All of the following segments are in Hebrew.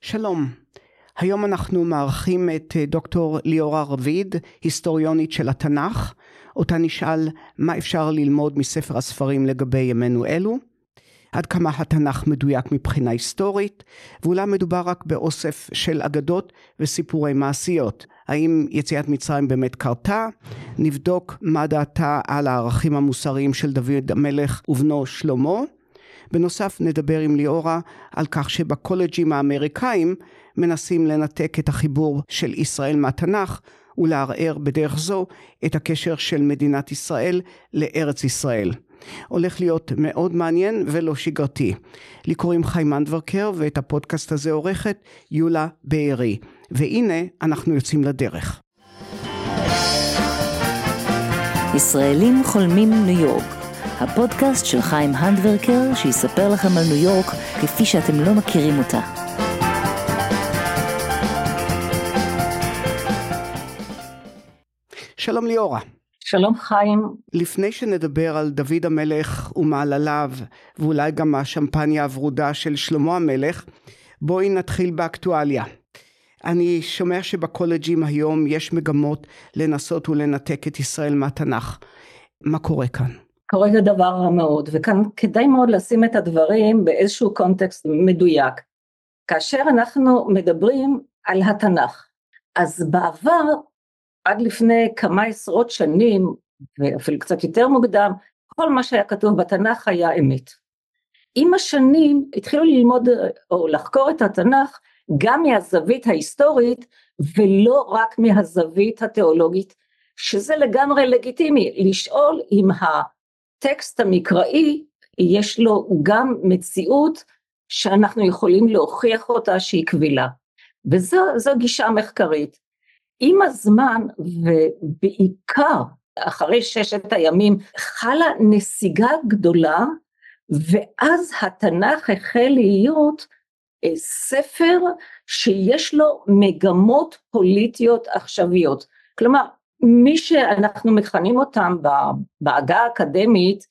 שלום, היום אנחנו מארחים את אה, דוקטור ליאורה רביד, היסטוריונית של התנ"ך, אותה נשאל מה אפשר ללמוד מספר הספרים לגבי ימינו אלו, עד כמה התנ"ך מדויק מבחינה היסטורית, ואולי מדובר רק באוסף של אגדות וסיפורי מעשיות. האם יציאת מצרים באמת קרתה? נבדוק מה דעתה על הערכים המוסריים של דוד המלך ובנו שלמה. בנוסף נדבר עם ליאורה על כך שבקולג'ים האמריקאים מנסים לנתק את החיבור של ישראל מהתנ"ך ולערער בדרך זו את הקשר של מדינת ישראל לארץ ישראל. הולך להיות מאוד מעניין ולא שגרתי. לי קוראים חיים אנדברקר ואת הפודקאסט הזה עורכת יולה בארי. והנה אנחנו יוצאים לדרך. ישראלים חולמים ניו יורק הפודקאסט של חיים הנדברקר שיספר לכם על ניו יורק כפי שאתם לא מכירים אותה. שלום ליאורה. שלום חיים. לפני שנדבר על דוד המלך ומעלליו ואולי גם השמפניה הוורודה של שלמה המלך, בואי נתחיל באקטואליה. אני שומע שבקולג'ים היום יש מגמות לנסות ולנתק את ישראל מהתנ"ך. מה קורה כאן? קורה דבר רע מאוד, וכאן כדאי מאוד לשים את הדברים באיזשהו קונטקסט מדויק. כאשר אנחנו מדברים על התנ"ך, אז בעבר, עד לפני כמה עשרות שנים, ואפילו קצת יותר מוקדם, כל מה שהיה כתוב בתנ"ך היה אמת. עם השנים התחילו ללמוד או לחקור את התנ"ך גם מהזווית ההיסטורית ולא רק מהזווית התיאולוגית, שזה לגמרי לגיטימי, לשאול אם הטקסט המקראי יש לו גם מציאות שאנחנו יכולים להוכיח אותה שהיא קבילה. וזו גישה מחקרית. עם הזמן ובעיקר אחרי ששת הימים חלה נסיגה גדולה ואז התנ"ך החל להיות אה, ספר שיש לו מגמות פוליטיות עכשוויות. כלומר מי שאנחנו מכנים אותם בעגה האקדמית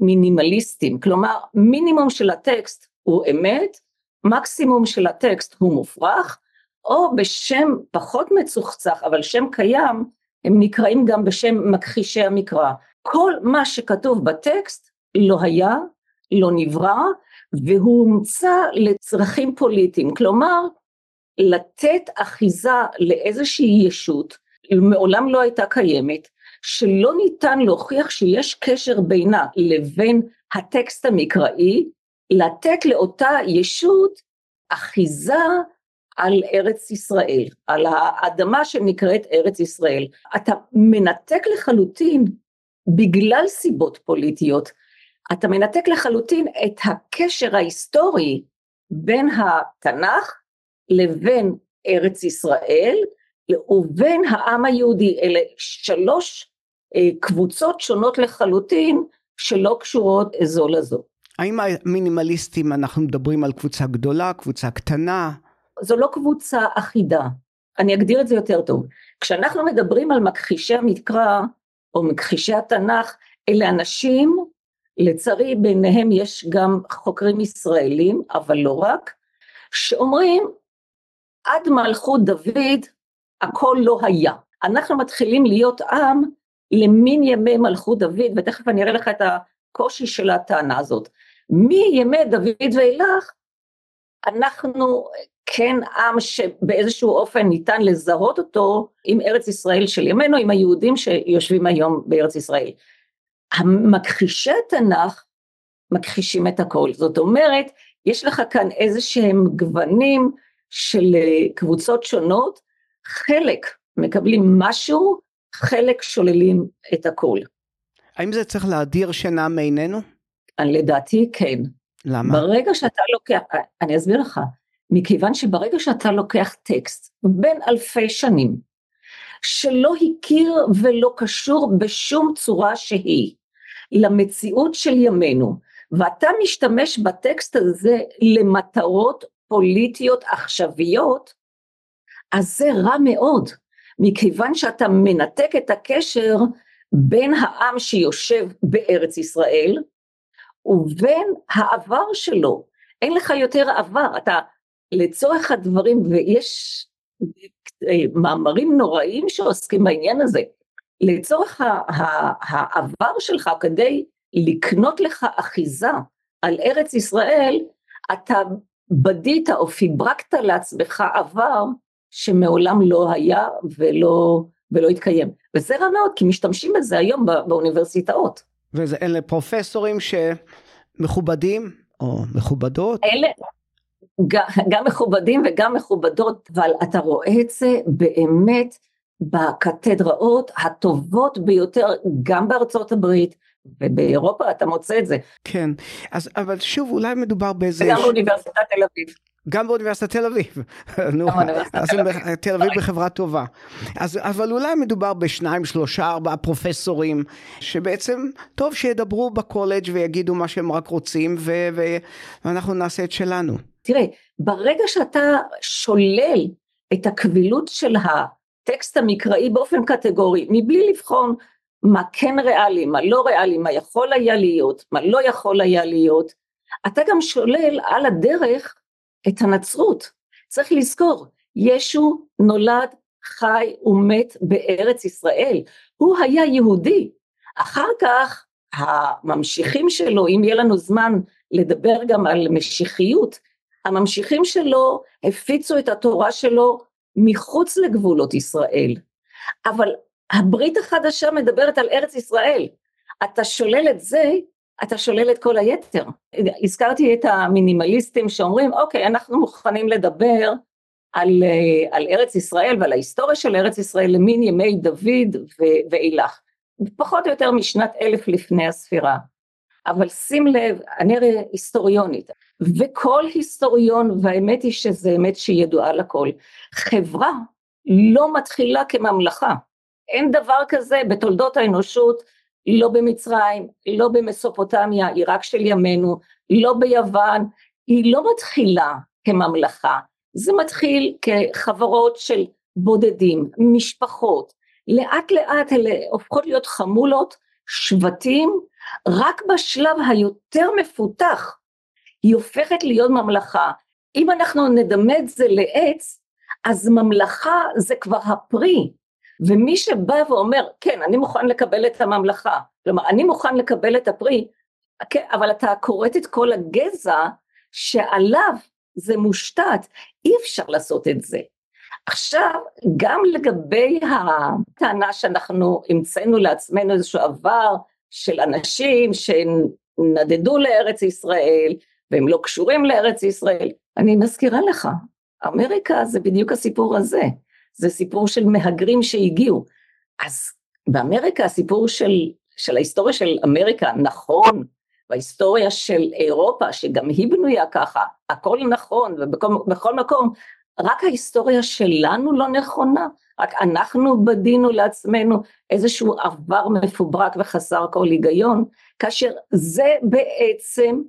מינימליסטים, כלומר מינימום של הטקסט הוא אמת, מקסימום של הטקסט הוא מופרך, או בשם פחות מצוחצח אבל שם קיים, הם נקראים גם בשם מכחישי המקרא. כל מה שכתוב בטקסט לא היה, לא נברא, והוא הומצא לצרכים פוליטיים, כלומר לתת אחיזה לאיזושהי ישות מעולם לא הייתה קיימת, שלא ניתן להוכיח שיש קשר בינה לבין הטקסט המקראי, לתת לאותה ישות אחיזה על ארץ ישראל, על האדמה שנקראת ארץ ישראל. אתה מנתק לחלוטין, בגלל סיבות פוליטיות, אתה מנתק לחלוטין את הקשר ההיסטורי בין התנ"ך לבין ארץ ישראל, ובין העם היהודי, אלה שלוש אה, קבוצות שונות לחלוטין שלא קשורות זו לזו. האם המינימליסטים אנחנו מדברים על קבוצה גדולה, קבוצה קטנה? זו לא קבוצה אחידה, אני אגדיר את זה יותר טוב. כשאנחנו מדברים על מכחישי המקרא או מכחישי התנ"ך, אלה אנשים, לצערי ביניהם יש גם חוקרים ישראלים, אבל לא רק, שאומרים עד מלכות דוד הכל לא היה. אנחנו מתחילים להיות עם למין ימי מלכות דוד, ותכף אני אראה לך את הקושי של הטענה הזאת. מימי דוד ואילך, אנחנו כן עם שבאיזשהו אופן ניתן לזהות אותו עם ארץ ישראל של ימינו, עם היהודים שיושבים היום בארץ ישראל. המכחישי התנ"ך מכחישים את הכל, זאת אומרת, יש לך כאן איזה שהם גוונים של אה, קבוצות שונות, חלק מקבלים משהו, חלק שוללים את הכל. האם זה צריך להדיר שינה מעינינו? לדעתי כן. למה? ברגע שאתה לוקח, אני אסביר לך, מכיוון שברגע שאתה לוקח טקסט בין אלפי שנים, שלא הכיר ולא קשור בשום צורה שהיא למציאות של ימינו, ואתה משתמש בטקסט הזה למטרות פוליטיות עכשוויות, אז זה רע מאוד, מכיוון שאתה מנתק את הקשר בין העם שיושב בארץ ישראל ובין העבר שלו. אין לך יותר עבר, אתה לצורך הדברים, ויש אה, מאמרים נוראים שעוסקים בעניין הזה, לצורך העבר שלך כדי לקנות לך אחיזה על ארץ ישראל, אתה בדית או פיברקת לעצמך עבר שמעולם לא היה ולא, ולא התקיים. וזה רע מאוד, כי משתמשים בזה היום באוניברסיטאות. ואלה פרופסורים שמכובדים או מכובדות? אלה, גם, גם מכובדים וגם מכובדות, אבל אתה רואה את זה באמת בקתדראות הטובות ביותר, גם בארצות הברית, ובאירופה אתה מוצא את זה. כן, אז אבל שוב אולי מדובר באיזה... וגם באוניברסיטת תל אביב. גם באוניברסיטת תל אביב. נו, אז תל אביב בחברה טובה. אז אבל אולי מדובר בשניים, שלושה, ארבעה פרופסורים, שבעצם טוב שידברו בקולג' ויגידו מה שהם רק רוצים, ו- ואנחנו נעשה את שלנו. תראה, ברגע שאתה שולל את הקבילות של הטקסט המקראי באופן קטגורי, מבלי לבחון מה כן ריאלי, מה לא ריאלי, מה יכול היה להיות, מה לא יכול היה להיות, אתה גם שולל על הדרך את הנצרות. צריך לזכור, ישו נולד, חי ומת בארץ ישראל, הוא היה יהודי. אחר כך הממשיכים שלו, אם יהיה לנו זמן לדבר גם על משיחיות, הממשיכים שלו הפיצו את התורה שלו מחוץ לגבולות ישראל. אבל הברית החדשה מדברת על ארץ ישראל. אתה שולל את זה, אתה שולל את כל היתר. הזכרתי את המינימליסטים שאומרים, אוקיי, אנחנו מוכנים לדבר על, אה, על ארץ ישראל ועל ההיסטוריה של ארץ ישראל למין ימי דוד ואילך. פחות או יותר משנת אלף לפני הספירה. אבל שים לב, אני הרי היסטוריונית, וכל היסטוריון, והאמת היא שזה אמת שהיא ידועה לכל, חברה לא מתחילה כממלכה. אין דבר כזה בתולדות האנושות, לא במצרים, לא במסופוטמיה, עיראק של ימינו, לא ביוון, היא לא מתחילה כממלכה, זה מתחיל כחברות של בודדים, משפחות, לאט לאט אלה הופכות להיות חמולות, שבטים, רק בשלב היותר מפותח היא הופכת להיות ממלכה. אם אנחנו נדמה את זה לעץ, אז ממלכה זה כבר הפרי, ומי שבא ואומר, כן, אני מוכן לקבל את הממלכה, כלומר, אני מוכן לקבל את הפרי, כן, אבל אתה כורת את כל הגזע שעליו זה מושתת, אי אפשר לעשות את זה. עכשיו, גם לגבי הטענה שאנחנו המצאנו לעצמנו איזשהו עבר של אנשים שנדדו לארץ ישראל, והם לא קשורים לארץ ישראל, אני מזכירה לך, אמריקה זה בדיוק הסיפור הזה. זה סיפור של מהגרים שהגיעו. אז באמריקה הסיפור של, של ההיסטוריה של אמריקה נכון, וההיסטוריה של אירופה, שגם היא בנויה ככה, הכל נכון, ובכל מקום, רק ההיסטוריה שלנו לא נכונה, רק אנחנו בדינו לעצמנו איזשהו עבר מפוברק וחסר כל היגיון, כאשר זה בעצם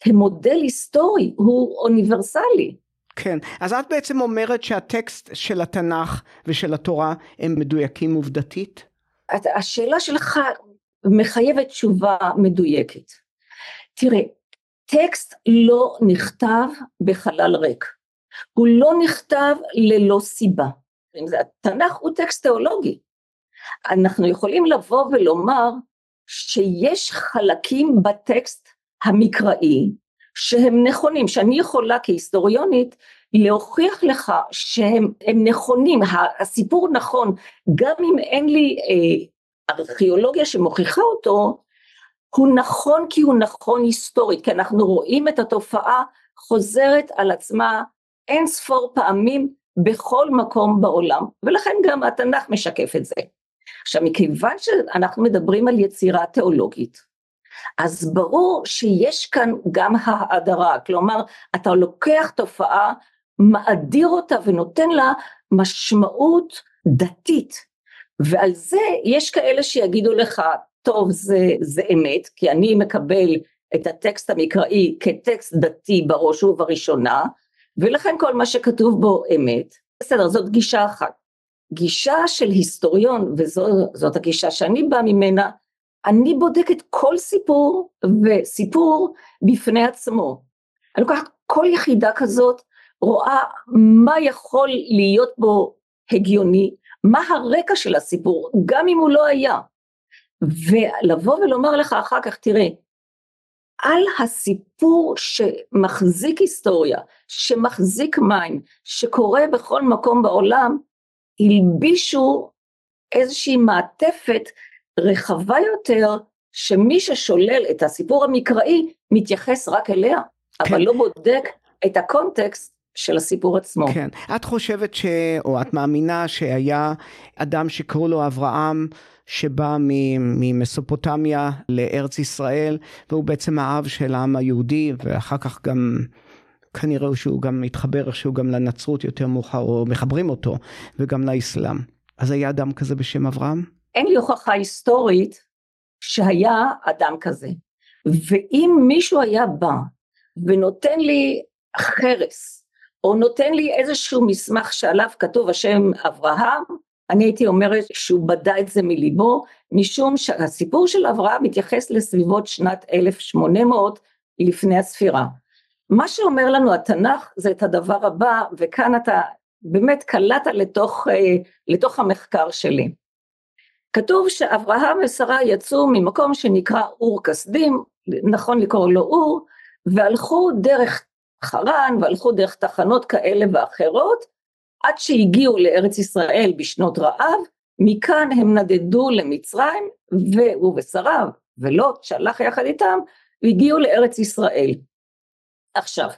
כמודל היסטורי הוא אוניברסלי. כן, אז את בעצם אומרת שהטקסט של התנ"ך ושל התורה הם מדויקים עובדתית? השאלה שלך מחייבת תשובה מדויקת. תראה, טקסט לא נכתב בחלל ריק, הוא לא נכתב ללא סיבה. התנ"ך הוא טקסט תיאולוגי. אנחנו יכולים לבוא ולומר שיש חלקים בטקסט המקראי שהם נכונים, שאני יכולה כהיסטוריונית להוכיח לך שהם נכונים, הסיפור נכון, גם אם אין לי אה, ארכיאולוגיה שמוכיחה אותו, הוא נכון כי הוא נכון היסטורית, כי אנחנו רואים את התופעה חוזרת על עצמה אין ספור פעמים בכל מקום בעולם, ולכן גם התנ"ך משקף את זה. עכשיו מכיוון שאנחנו מדברים על יצירה תיאולוגית, אז ברור שיש כאן גם ההדרה, כלומר אתה לוקח תופעה, מאדיר אותה ונותן לה משמעות דתית, ועל זה יש כאלה שיגידו לך, טוב זה, זה אמת, כי אני מקבל את הטקסט המקראי כטקסט דתי בראש ובראשונה, ולכן כל מה שכתוב בו אמת. בסדר, זאת גישה אחת. גישה של היסטוריון, וזאת הגישה שאני באה ממנה, אני בודקת כל סיפור וסיפור בפני עצמו. אני לוקחת כל יחידה כזאת רואה מה יכול להיות בו הגיוני, מה הרקע של הסיפור, גם אם הוא לא היה. ולבוא ולומר לך אחר כך, תראה, על הסיפור שמחזיק היסטוריה, שמחזיק מים, שקורה בכל מקום בעולם, הלבישו איזושהי מעטפת רחבה יותר, שמי ששולל את הסיפור המקראי מתייחס רק אליה, כן. אבל לא בודק את הקונטקסט של הסיפור עצמו. כן. את חושבת ש... או את מאמינה שהיה אדם שקראו לו אברהם, שבא ממסופוטמיה לארץ ישראל, והוא בעצם האב של העם היהודי, ואחר כך גם... כנראה שהוא גם מתחבר איכשהו גם לנצרות יותר מאוחר, או מחברים אותו, וגם לאסלאם. אז היה אדם כזה בשם אברהם? אין לי הוכחה היסטורית שהיה אדם כזה. ואם מישהו היה בא ונותן לי חרס, או נותן לי איזשהו מסמך שעליו כתוב השם אברהם, אני הייתי אומרת שהוא בדה את זה מליבו, משום שהסיפור של אברהם מתייחס לסביבות שנת 1800 לפני הספירה. מה שאומר לנו התנ"ך זה את הדבר הבא, וכאן אתה באמת קלעת לתוך, אה, לתוך המחקר שלי. כתוב שאברהם ושרה יצאו ממקום שנקרא אור כסדים, נכון לקרוא לו אור, והלכו דרך חרן והלכו דרך תחנות כאלה ואחרות, עד שהגיעו לארץ ישראל בשנות רעב, מכאן הם נדדו למצרים, והוא ושריו ולוט שהלך יחד איתם, והגיעו לארץ ישראל. עכשיו,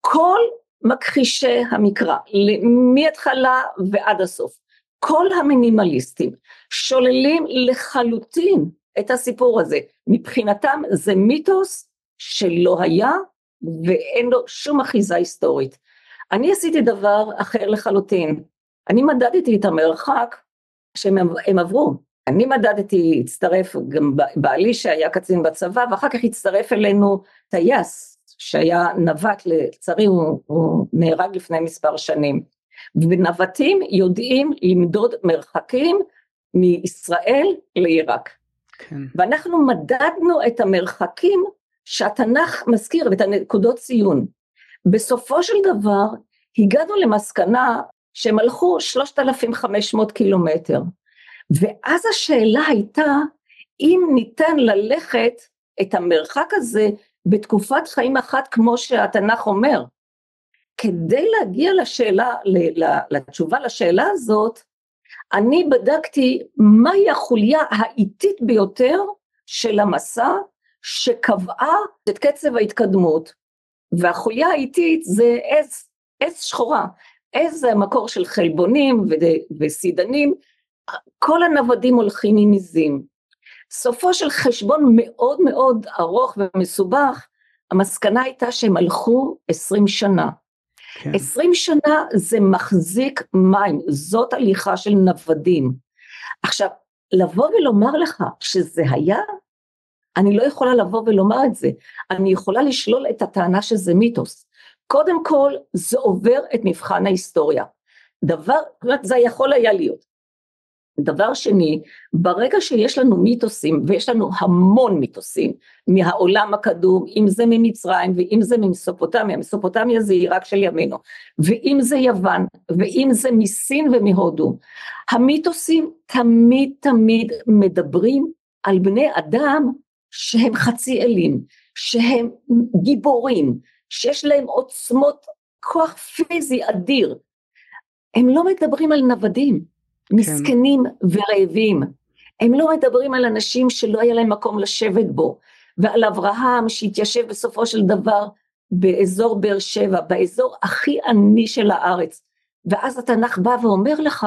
כל מכחישי המקרא, מהתחלה ועד הסוף, כל המינימליסטים שוללים לחלוטין את הסיפור הזה. מבחינתם זה מיתוס שלא היה ואין לו שום אחיזה היסטורית. אני עשיתי דבר אחר לחלוטין. אני מדדתי את המרחק שהם עברו. אני מדדתי, הצטרף גם בעלי שהיה קצין בצבא, ואחר כך הצטרף אלינו טייס שהיה נווט, לצערי הוא, הוא נהרג לפני מספר שנים. ונווטים יודעים למדוד מרחקים מישראל לעיראק. כן. ואנחנו מדדנו את המרחקים שהתנ"ך מזכיר ואת הנקודות ציון. בסופו של דבר הגענו למסקנה שהם הלכו 3,500 קילומטר. ואז השאלה הייתה אם ניתן ללכת את המרחק הזה בתקופת חיים אחת כמו שהתנ"ך אומר. כדי להגיע לשאלה, לתשובה לשאלה הזאת, אני בדקתי מהי החוליה האיטית ביותר של המסע שקבעה את קצב ההתקדמות, והחוליה האיטית זה עז, עז שחורה, עז זה המקור של חלבונים וסידנים, כל הנוודים הולכים עם עזים. סופו של חשבון מאוד מאוד ארוך ומסובך, המסקנה הייתה שהם הלכו עשרים שנה. כן. עשרים שנה זה מחזיק מים, זאת הליכה של נוודים. עכשיו, לבוא ולומר לך שזה היה, אני לא יכולה לבוא ולומר את זה, אני יכולה לשלול את הטענה שזה מיתוס. קודם כל, זה עובר את מבחן ההיסטוריה. דבר, זה יכול היה להיות. דבר שני, ברגע שיש לנו מיתוסים, ויש לנו המון מיתוסים מהעולם הקדום, אם זה ממצרים ואם זה ממסופוטמיה, מסופוטמיה זה עיראק של ימינו, ואם זה יוון, ואם זה מסין ומהודו, המיתוסים תמיד תמיד מדברים על בני אדם שהם חצי אלים, שהם גיבורים, שיש להם עוצמות כוח פיזי אדיר. הם לא מדברים על נוודים. מסכנים כן. ורעבים. הם לא מדברים על אנשים שלא היה להם מקום לשבת בו, ועל אברהם שהתיישב בסופו של דבר באזור באר שבע, באזור הכי עני של הארץ. ואז התנ"ך בא ואומר לך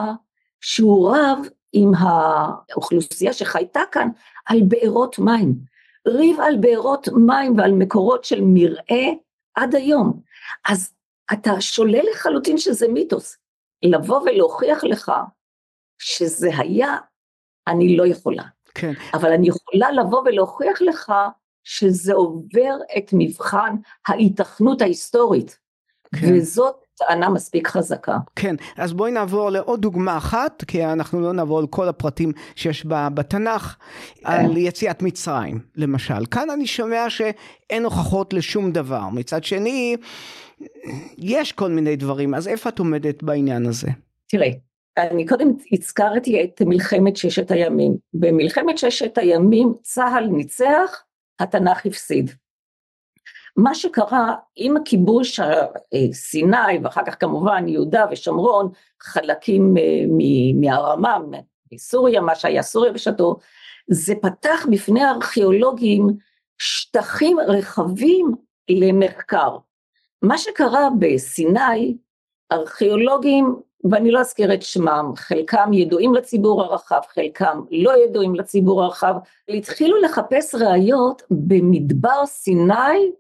שהוא רב עם האוכלוסייה שחייתה כאן על בארות מים. ריב על בארות מים ועל מקורות של מרעה עד היום. אז אתה שולל לחלוטין שזה מיתוס. לבוא ולהוכיח לך שזה היה, אני לא יכולה. כן. אבל אני יכולה לבוא ולהוכיח לך שזה עובר את מבחן ההיתכנות ההיסטורית. כן. וזאת טענה מספיק חזקה. כן, אז בואי נעבור לעוד דוגמה אחת, כי אנחנו לא נעבור על כל הפרטים שיש בתנ"ך, על יציאת מצרים, למשל. כאן אני שומע שאין הוכחות לשום דבר. מצד שני, יש כל מיני דברים, אז איפה את עומדת בעניין הזה? תראי, אני קודם הזכרתי את מלחמת ששת הימים. במלחמת ששת הימים צה"ל ניצח, התנ"ך הפסיד. מה שקרה עם הכיבוש סיני ואחר כך כמובן יהודה ושומרון, חלקים אה, מהרמה, מסוריה, מה שהיה סוריה בשעתו, זה פתח בפני הארכיאולוגים שטחים רחבים למחקר. מה שקרה בסיני, ארכיאולוגים ואני לא אזכיר את שמם, חלקם ידועים לציבור הרחב, חלקם לא ידועים לציבור הרחב, התחילו לחפש ראיות במדבר סיני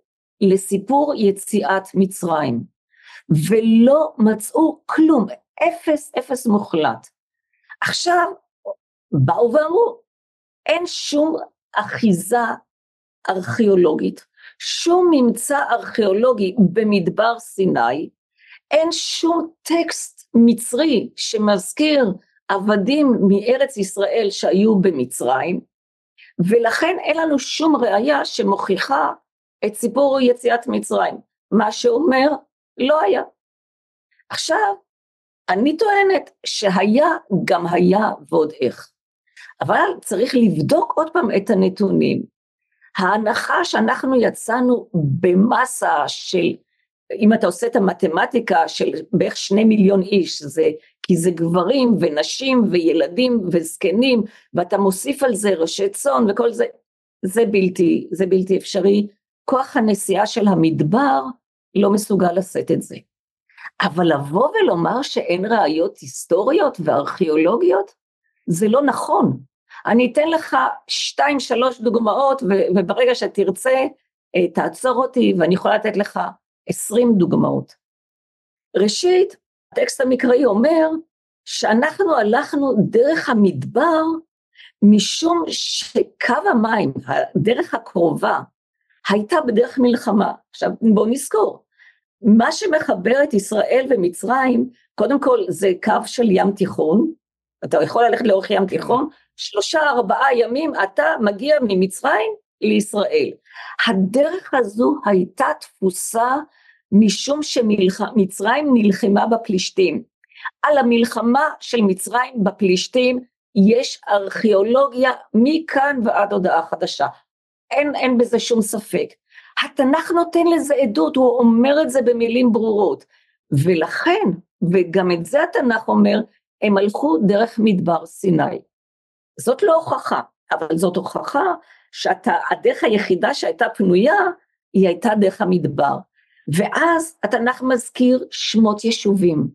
לסיפור יציאת מצרים, ולא מצאו כלום, אפס אפס מוחלט. עכשיו באו ואמרו, אין שום אחיזה ארכיאולוגית, שום ממצא ארכיאולוגי במדבר סיני, אין שום טקסט מצרי שמזכיר עבדים מארץ ישראל שהיו במצרים, ולכן אין לנו שום ראייה שמוכיחה את סיפור יציאת מצרים. מה שאומר, לא היה. עכשיו, אני טוענת שהיה גם היה ועוד איך. אבל צריך לבדוק עוד פעם את הנתונים. ההנחה שאנחנו יצאנו במסה של אם אתה עושה את המתמטיקה של בערך שני מיליון איש, זה, כי זה גברים ונשים וילדים וזקנים, ואתה מוסיף על זה ראשי צאן וכל זה, זה בלתי, זה בלתי אפשרי. כוח הנסיעה של המדבר לא מסוגל לשאת את זה. אבל לבוא ולומר שאין ראיות היסטוריות וארכיאולוגיות, זה לא נכון. אני אתן לך שתיים שלוש דוגמאות וברגע שתרצה אה, תעצור אותי ואני יכולה לתת לך עשרים דוגמאות. ראשית, הטקסט המקראי אומר שאנחנו הלכנו דרך המדבר משום שקו המים, הדרך הקרובה, הייתה בדרך מלחמה. עכשיו בואו נזכור, מה שמחבר את ישראל ומצרים, קודם כל זה קו של ים תיכון, אתה יכול ללכת לאורך ים תיכון, שלושה ארבעה ימים אתה מגיע ממצרים לישראל. הדרך הזו הייתה תפוסה משום שמצרים נלחמה בפלישתים. על המלחמה של מצרים בפלישתים יש ארכיאולוגיה מכאן ועד הודעה חדשה. אין, אין בזה שום ספק. התנ"ך נותן לזה עדות, הוא אומר את זה במילים ברורות. ולכן, וגם את זה התנ"ך אומר, הם הלכו דרך מדבר סיני. זאת לא הוכחה, אבל זאת הוכחה שהדרך היחידה שהייתה פנויה, היא הייתה דרך המדבר. ואז התנ"ך מזכיר שמות יישובים,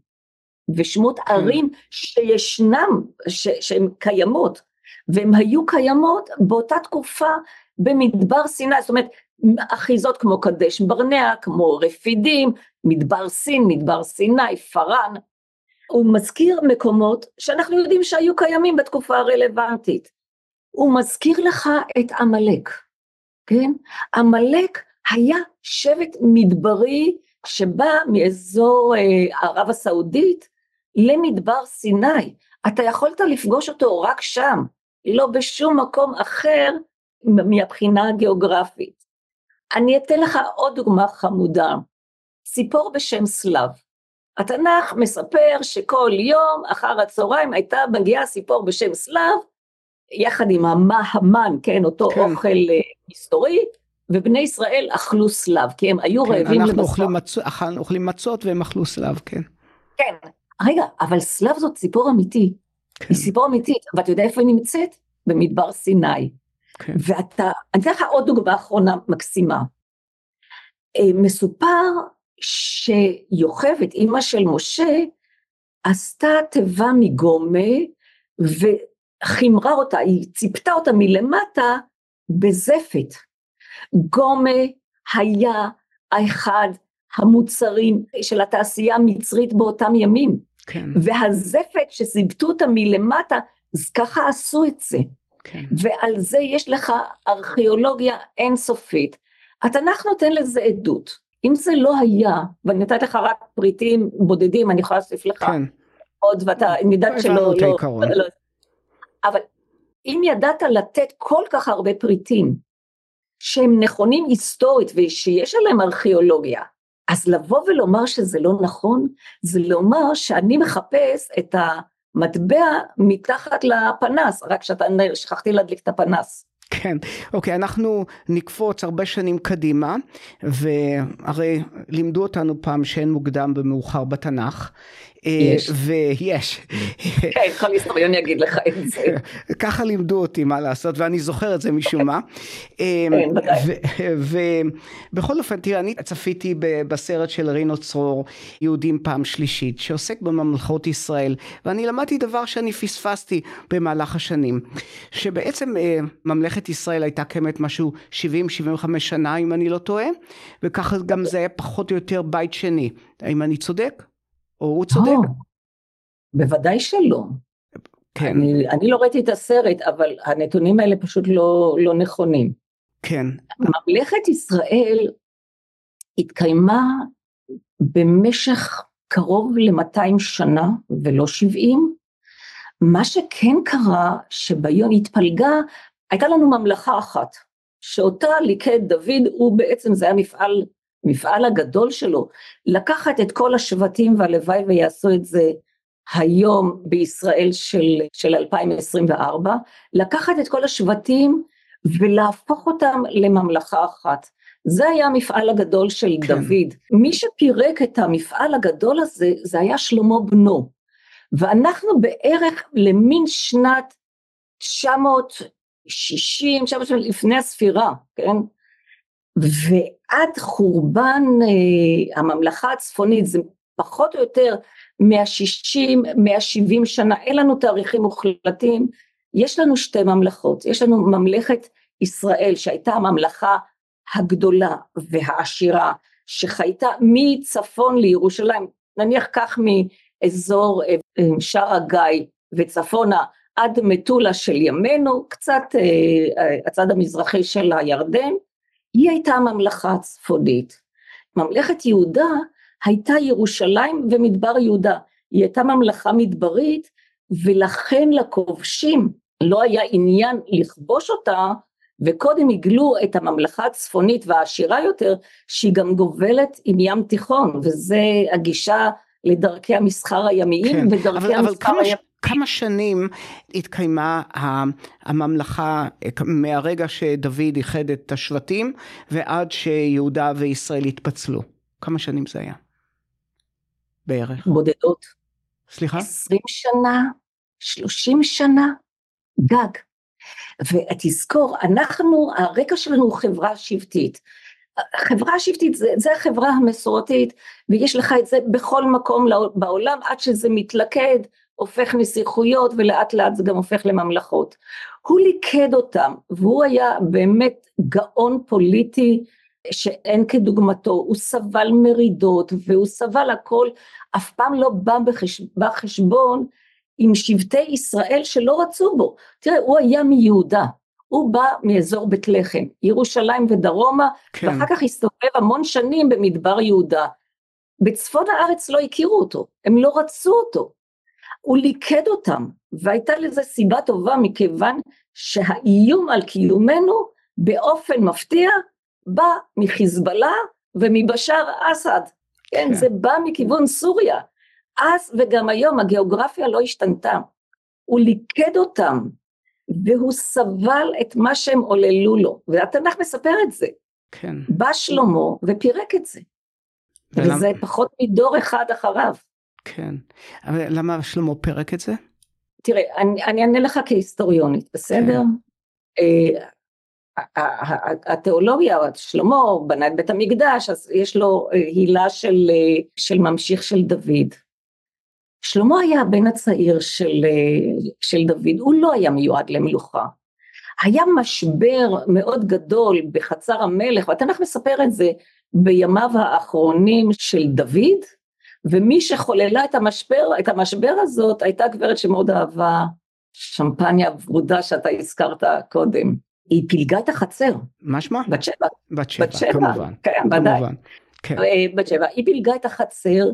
ושמות כן. ערים שישנם, ש, שהן קיימות, והן היו קיימות באותה תקופה במדבר סיני, זאת אומרת אחיזות כמו קדש ברנע, כמו רפידים, מדבר סין, מדבר סיני, פארן, הוא מזכיר מקומות שאנחנו יודעים שהיו קיימים בתקופה הרלוונטית. הוא מזכיר לך את עמלק, כן? עמלק היה שבט מדברי שבא מאזור אה, ערב הסעודית למדבר סיני. אתה יכולת לפגוש אותו רק שם, לא בשום מקום אחר מהבחינה הגיאוגרפית. אני אתן לך עוד דוגמה חמודה, ציפור בשם סלב. התנ"ך מספר שכל יום אחר הצהריים הייתה מגיעה ציפור בשם סלב, יחד עם המן, כן, אותו כן. אוכל אה, מסתורי, ובני ישראל אכלו סלב, כי הם היו כן, רעבים אנחנו אוכלים, מצ... אוכלים מצות והם אכלו סלב, כן. כן, רגע, אבל סלב זאת ציפור אמיתי, כן. היא ציפור אמיתית, ואתה יודע איפה היא נמצאת? במדבר סיני. כן. ואתה, אני אתן לך עוד דוגמה אחרונה מקסימה. אה, מסופר שיוכבד, אימא של משה, עשתה תיבה מגומה וחימרה אותה, היא ציפתה אותה מלמטה בזפת. גומה היה אחד המוצרים של התעשייה המצרית באותם ימים. כן. והזפת שזיבטו אותה מלמטה, אז ככה עשו את זה. כן. ועל זה יש לך ארכיאולוגיה אינסופית. התנ"ך נותן לזה עדות. אם זה לא היה, ואני נתת לך רק פריטים בודדים, אני יכולה להוסיף לך כן. עוד, ואתה, אני יודעת שלא, הבנו את לא, העיקרון. לא, אבל אם ידעת לתת כל כך הרבה פריטים, שהם נכונים היסטורית ושיש עליהם ארכיאולוגיה, אז לבוא ולומר שזה לא נכון, זה לומר שאני מחפש את המטבע מתחת לפנס, רק שאתה, שכחתי להדליק את הפנס. כן, אוקיי, אנחנו נקפוץ הרבה שנים קדימה, והרי לימדו אותנו פעם שאין מוקדם ומאוחר בתנ"ך. אה, יש. ויש. כן, כל היסטוריון יגיד לך את זה. ככה לימדו אותי מה לעשות, ואני זוכר את זה משום מה. כן, ודאי. ובכל אופן, תראה, אני צפיתי בסרט של רינו צרור, יהודים פעם שלישית, שעוסק בממלכות ישראל, ואני למדתי דבר שאני פספסתי במהלך השנים, שבעצם אה, ממלכת ישראל הייתה קיימת משהו 70-75 שנה, אם אני לא טועה, וככה גם זה היה פחות או יותר בית שני. האם אני צודק? או הוא צודק? או, בוודאי שלא. כן, אני, אני לא ראיתי את הסרט, אבל הנתונים האלה פשוט לא, לא נכונים. כן, ממלכת ישראל התקיימה במשך קרוב ל-200 שנה ולא 70. מה שכן קרה, שביום התפלגה, הייתה לנו ממלכה אחת, שאותה ליכד דוד, הוא בעצם, זה היה מפעל, מפעל הגדול שלו, לקחת את כל השבטים והלוואי ויעשו את זה היום בישראל של, של 2024, לקחת את כל השבטים ולהפוך אותם לממלכה אחת. זה היה המפעל הגדול של כן. דוד. מי שפירק את המפעל הגדול הזה, זה היה שלמה בנו. ואנחנו בערך למין שנת 960, 900 לפני הספירה, כן? ועד חורבן אה, הממלכה הצפונית, זה פחות או יותר 160, 170 שנה, אין לנו תאריכים מוחלטים, יש לנו שתי ממלכות, יש לנו ממלכת ישראל שהייתה הממלכה הגדולה והעשירה, שחייתה מצפון לירושלים, נניח כך מאזור אה, אה, שער הגיא וצפונה עד מטולה של ימינו, קצת אה, הצד המזרחי של הירדן, היא הייתה הממלכה הצפונית. ממלכת יהודה הייתה ירושלים ומדבר יהודה, היא הייתה ממלכה מדברית ולכן לכובשים לא היה עניין לכבוש אותה וקודם הגלו את הממלכה הצפונית והעשירה יותר שהיא גם גובלת עם ים תיכון וזה הגישה לדרכי המסחר הימיים כן. ודרכי אבל, המסחר הימיים. כמה שנים התקיימה הממלכה מהרגע שדוד איחד את השבטים ועד שיהודה וישראל התפצלו? כמה שנים זה היה? בערך. בודדות, סליחה? עשרים שנה, שלושים שנה, גג. ותזכור, אנחנו, הרקע שלנו הוא חברה שבטית. חברה שבטית זה, זה החברה המסורתית, ויש לך את זה בכל מקום בעולם, עד שזה מתלכד, הופך נסיכויות, ולאט לאט זה גם הופך לממלכות. הוא ליכד אותם, והוא היה באמת גאון פוליטי שאין כדוגמתו, הוא סבל מרידות, והוא סבל הכל, אף פעם לא בא בחש... בחשבון עם שבטי ישראל שלא רצו בו. תראה, הוא היה מיהודה, הוא בא מאזור בית לחם, ירושלים ודרומה, כן. ואחר כך הסתובב המון שנים במדבר יהודה. בצפון הארץ לא הכירו אותו, הם לא רצו אותו. הוא ליכד אותם, והייתה לזה סיבה טובה מכיוון שהאיום על קיומנו באופן מפתיע בא מחיזבאללה ומבשאר אסד. כן, כן. זה בא מכיוון סוריה. אז וגם היום הגיאוגרפיה לא השתנתה. הוא ליכד אותם, והוא סבל את מה שהם עוללו לו, והתנ"ך מספר את זה. כן. בא שלמה ופירק את זה, ולמה- וזה פחות מדור אחד אחריו. כן. אבל למה שלמה פירק את זה? תראה, אני, אני אענה לך כהיסטוריונית, בסדר? אה, ה- ה- ה- התיאולוגיה, שלמה בנה את בית המקדש, אז יש לו אה, הילה של, אה, של ממשיך של דוד. שלמה היה הבן הצעיר של, אה, של דוד, הוא לא היה מיועד למלוכה. היה משבר מאוד גדול בחצר המלך, והתנ"ך מספר את זה בימיו האחרונים של דוד, ומי שחוללה את המשבר, את המשבר הזאת הייתה גברת שמאוד אהבה שמפניה ורודה שאתה הזכרת קודם. היא פילגה את החצר, מה שמה? בת שבע, בת שבע, בת שבע, כמובן. כן, ודאי. כן. אה, בת שבע, היא פילגה את החצר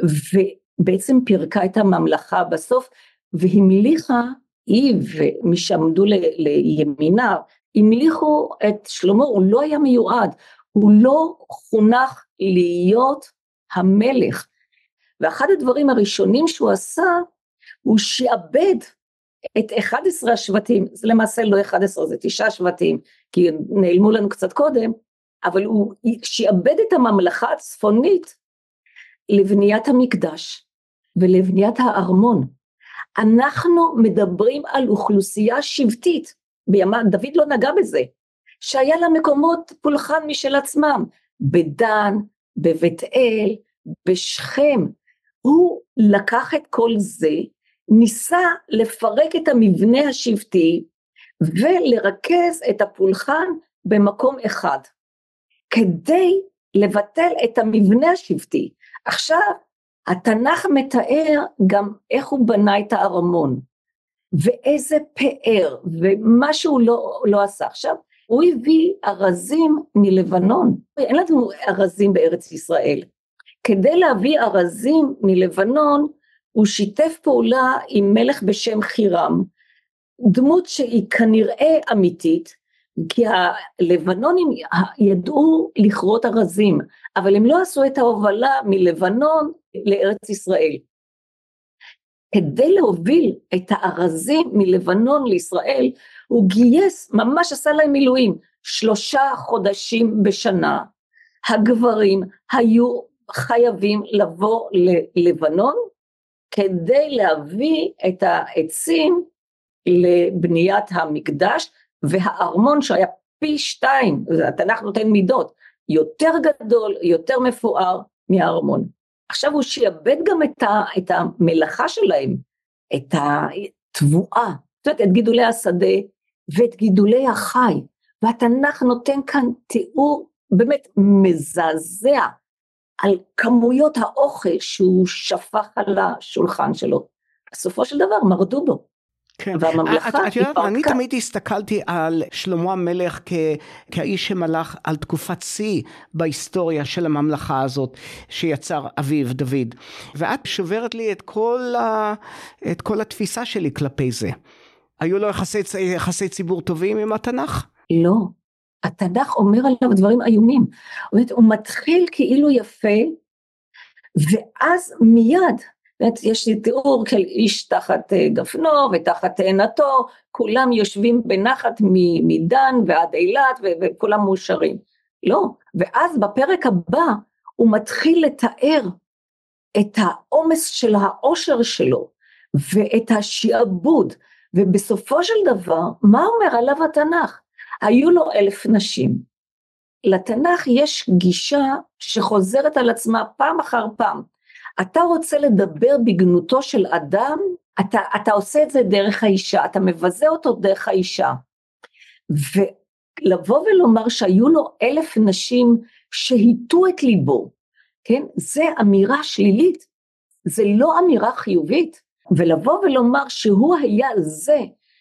ובעצם פירקה את הממלכה בסוף והמליכה, היא ומי שעמדו לימינה, המליכו את שלמה, הוא לא היה מיועד, הוא לא חונך להיות המלך. ואחד הדברים הראשונים שהוא עשה, הוא שעבד את 11 השבטים, זה למעשה לא 11, זה תשעה שבטים, כי נעלמו לנו קצת קודם, אבל הוא שעבד את הממלכה הצפונית לבניית המקדש ולבניית הארמון. אנחנו מדברים על אוכלוסייה שבטית, בימה, דוד לא נגע בזה, שהיה לה מקומות פולחן משל עצמם, בדן, בבית אל, בשכם. הוא לקח את כל זה, ניסה לפרק את המבנה השבטי ולרכז את הפולחן במקום אחד, כדי לבטל את המבנה השבטי. עכשיו, התנ"ך מתאר גם איך הוא בנה את הארמון, ואיזה פאר, ומה שהוא לא, לא עשה. עכשיו, הוא הביא ארזים מלבנון, אין לנו ארזים בארץ ישראל. כדי להביא ארזים מלבנון, הוא שיתף פעולה עם מלך בשם חירם, דמות שהיא כנראה אמיתית, כי הלבנונים ידעו לכרות ארזים, אבל הם לא עשו את ההובלה מלבנון לארץ ישראל. כדי להוביל את הארזים מלבנון לישראל, הוא גייס, ממש עשה להם מילואים, שלושה חודשים בשנה. הגברים היו חייבים לבוא ללבנון כדי להביא את העצים לבניית המקדש והארמון שהיה פי שתיים, התנ"ך נותן מידות, יותר גדול, יותר מפואר מהארמון. עכשיו הוא שיעבד גם את, ה, את המלאכה שלהם, את התבואה, את יודעת, את גידולי השדה ואת גידולי החי, והתנ"ך נותן כאן תיאור באמת מזעזע על כמויות האוכל שהוא שפך על השולחן שלו. בסופו של דבר מרדו בו. כן. והממלכה את, את יודעת, אני תמיד הסתכלתי על שלמה המלך כ, כאיש שמלך על תקופת שיא בהיסטוריה של הממלכה הזאת שיצר אביו דוד. ואת שוברת לי את כל, ה, את כל התפיסה שלי כלפי זה. היו לו יחסי, יחסי ציבור טובים עם התנ"ך? לא. התנ"ך אומר עליו דברים איומים. הוא מתחיל כאילו יפה, ואז מיד באמת יש לי תיאור של איש תחת אה, גפנו ותחת תאנתו, כולם יושבים בנחת מדן ועד אילת וכולם מאושרים. לא, ואז בפרק הבא הוא מתחיל לתאר את העומס של העושר שלו ואת השעבוד, ובסופו של דבר, מה אומר עליו התנ"ך? היו לו אלף נשים. לתנ"ך יש גישה שחוזרת על עצמה פעם אחר פעם. אתה רוצה לדבר בגנותו של אדם, אתה, אתה עושה את זה דרך האישה, אתה מבזה אותו דרך האישה. ולבוא ולומר שהיו לו אלף נשים שהיטו את ליבו, כן? זה אמירה שלילית, זה לא אמירה חיובית. ולבוא ולומר שהוא היה זה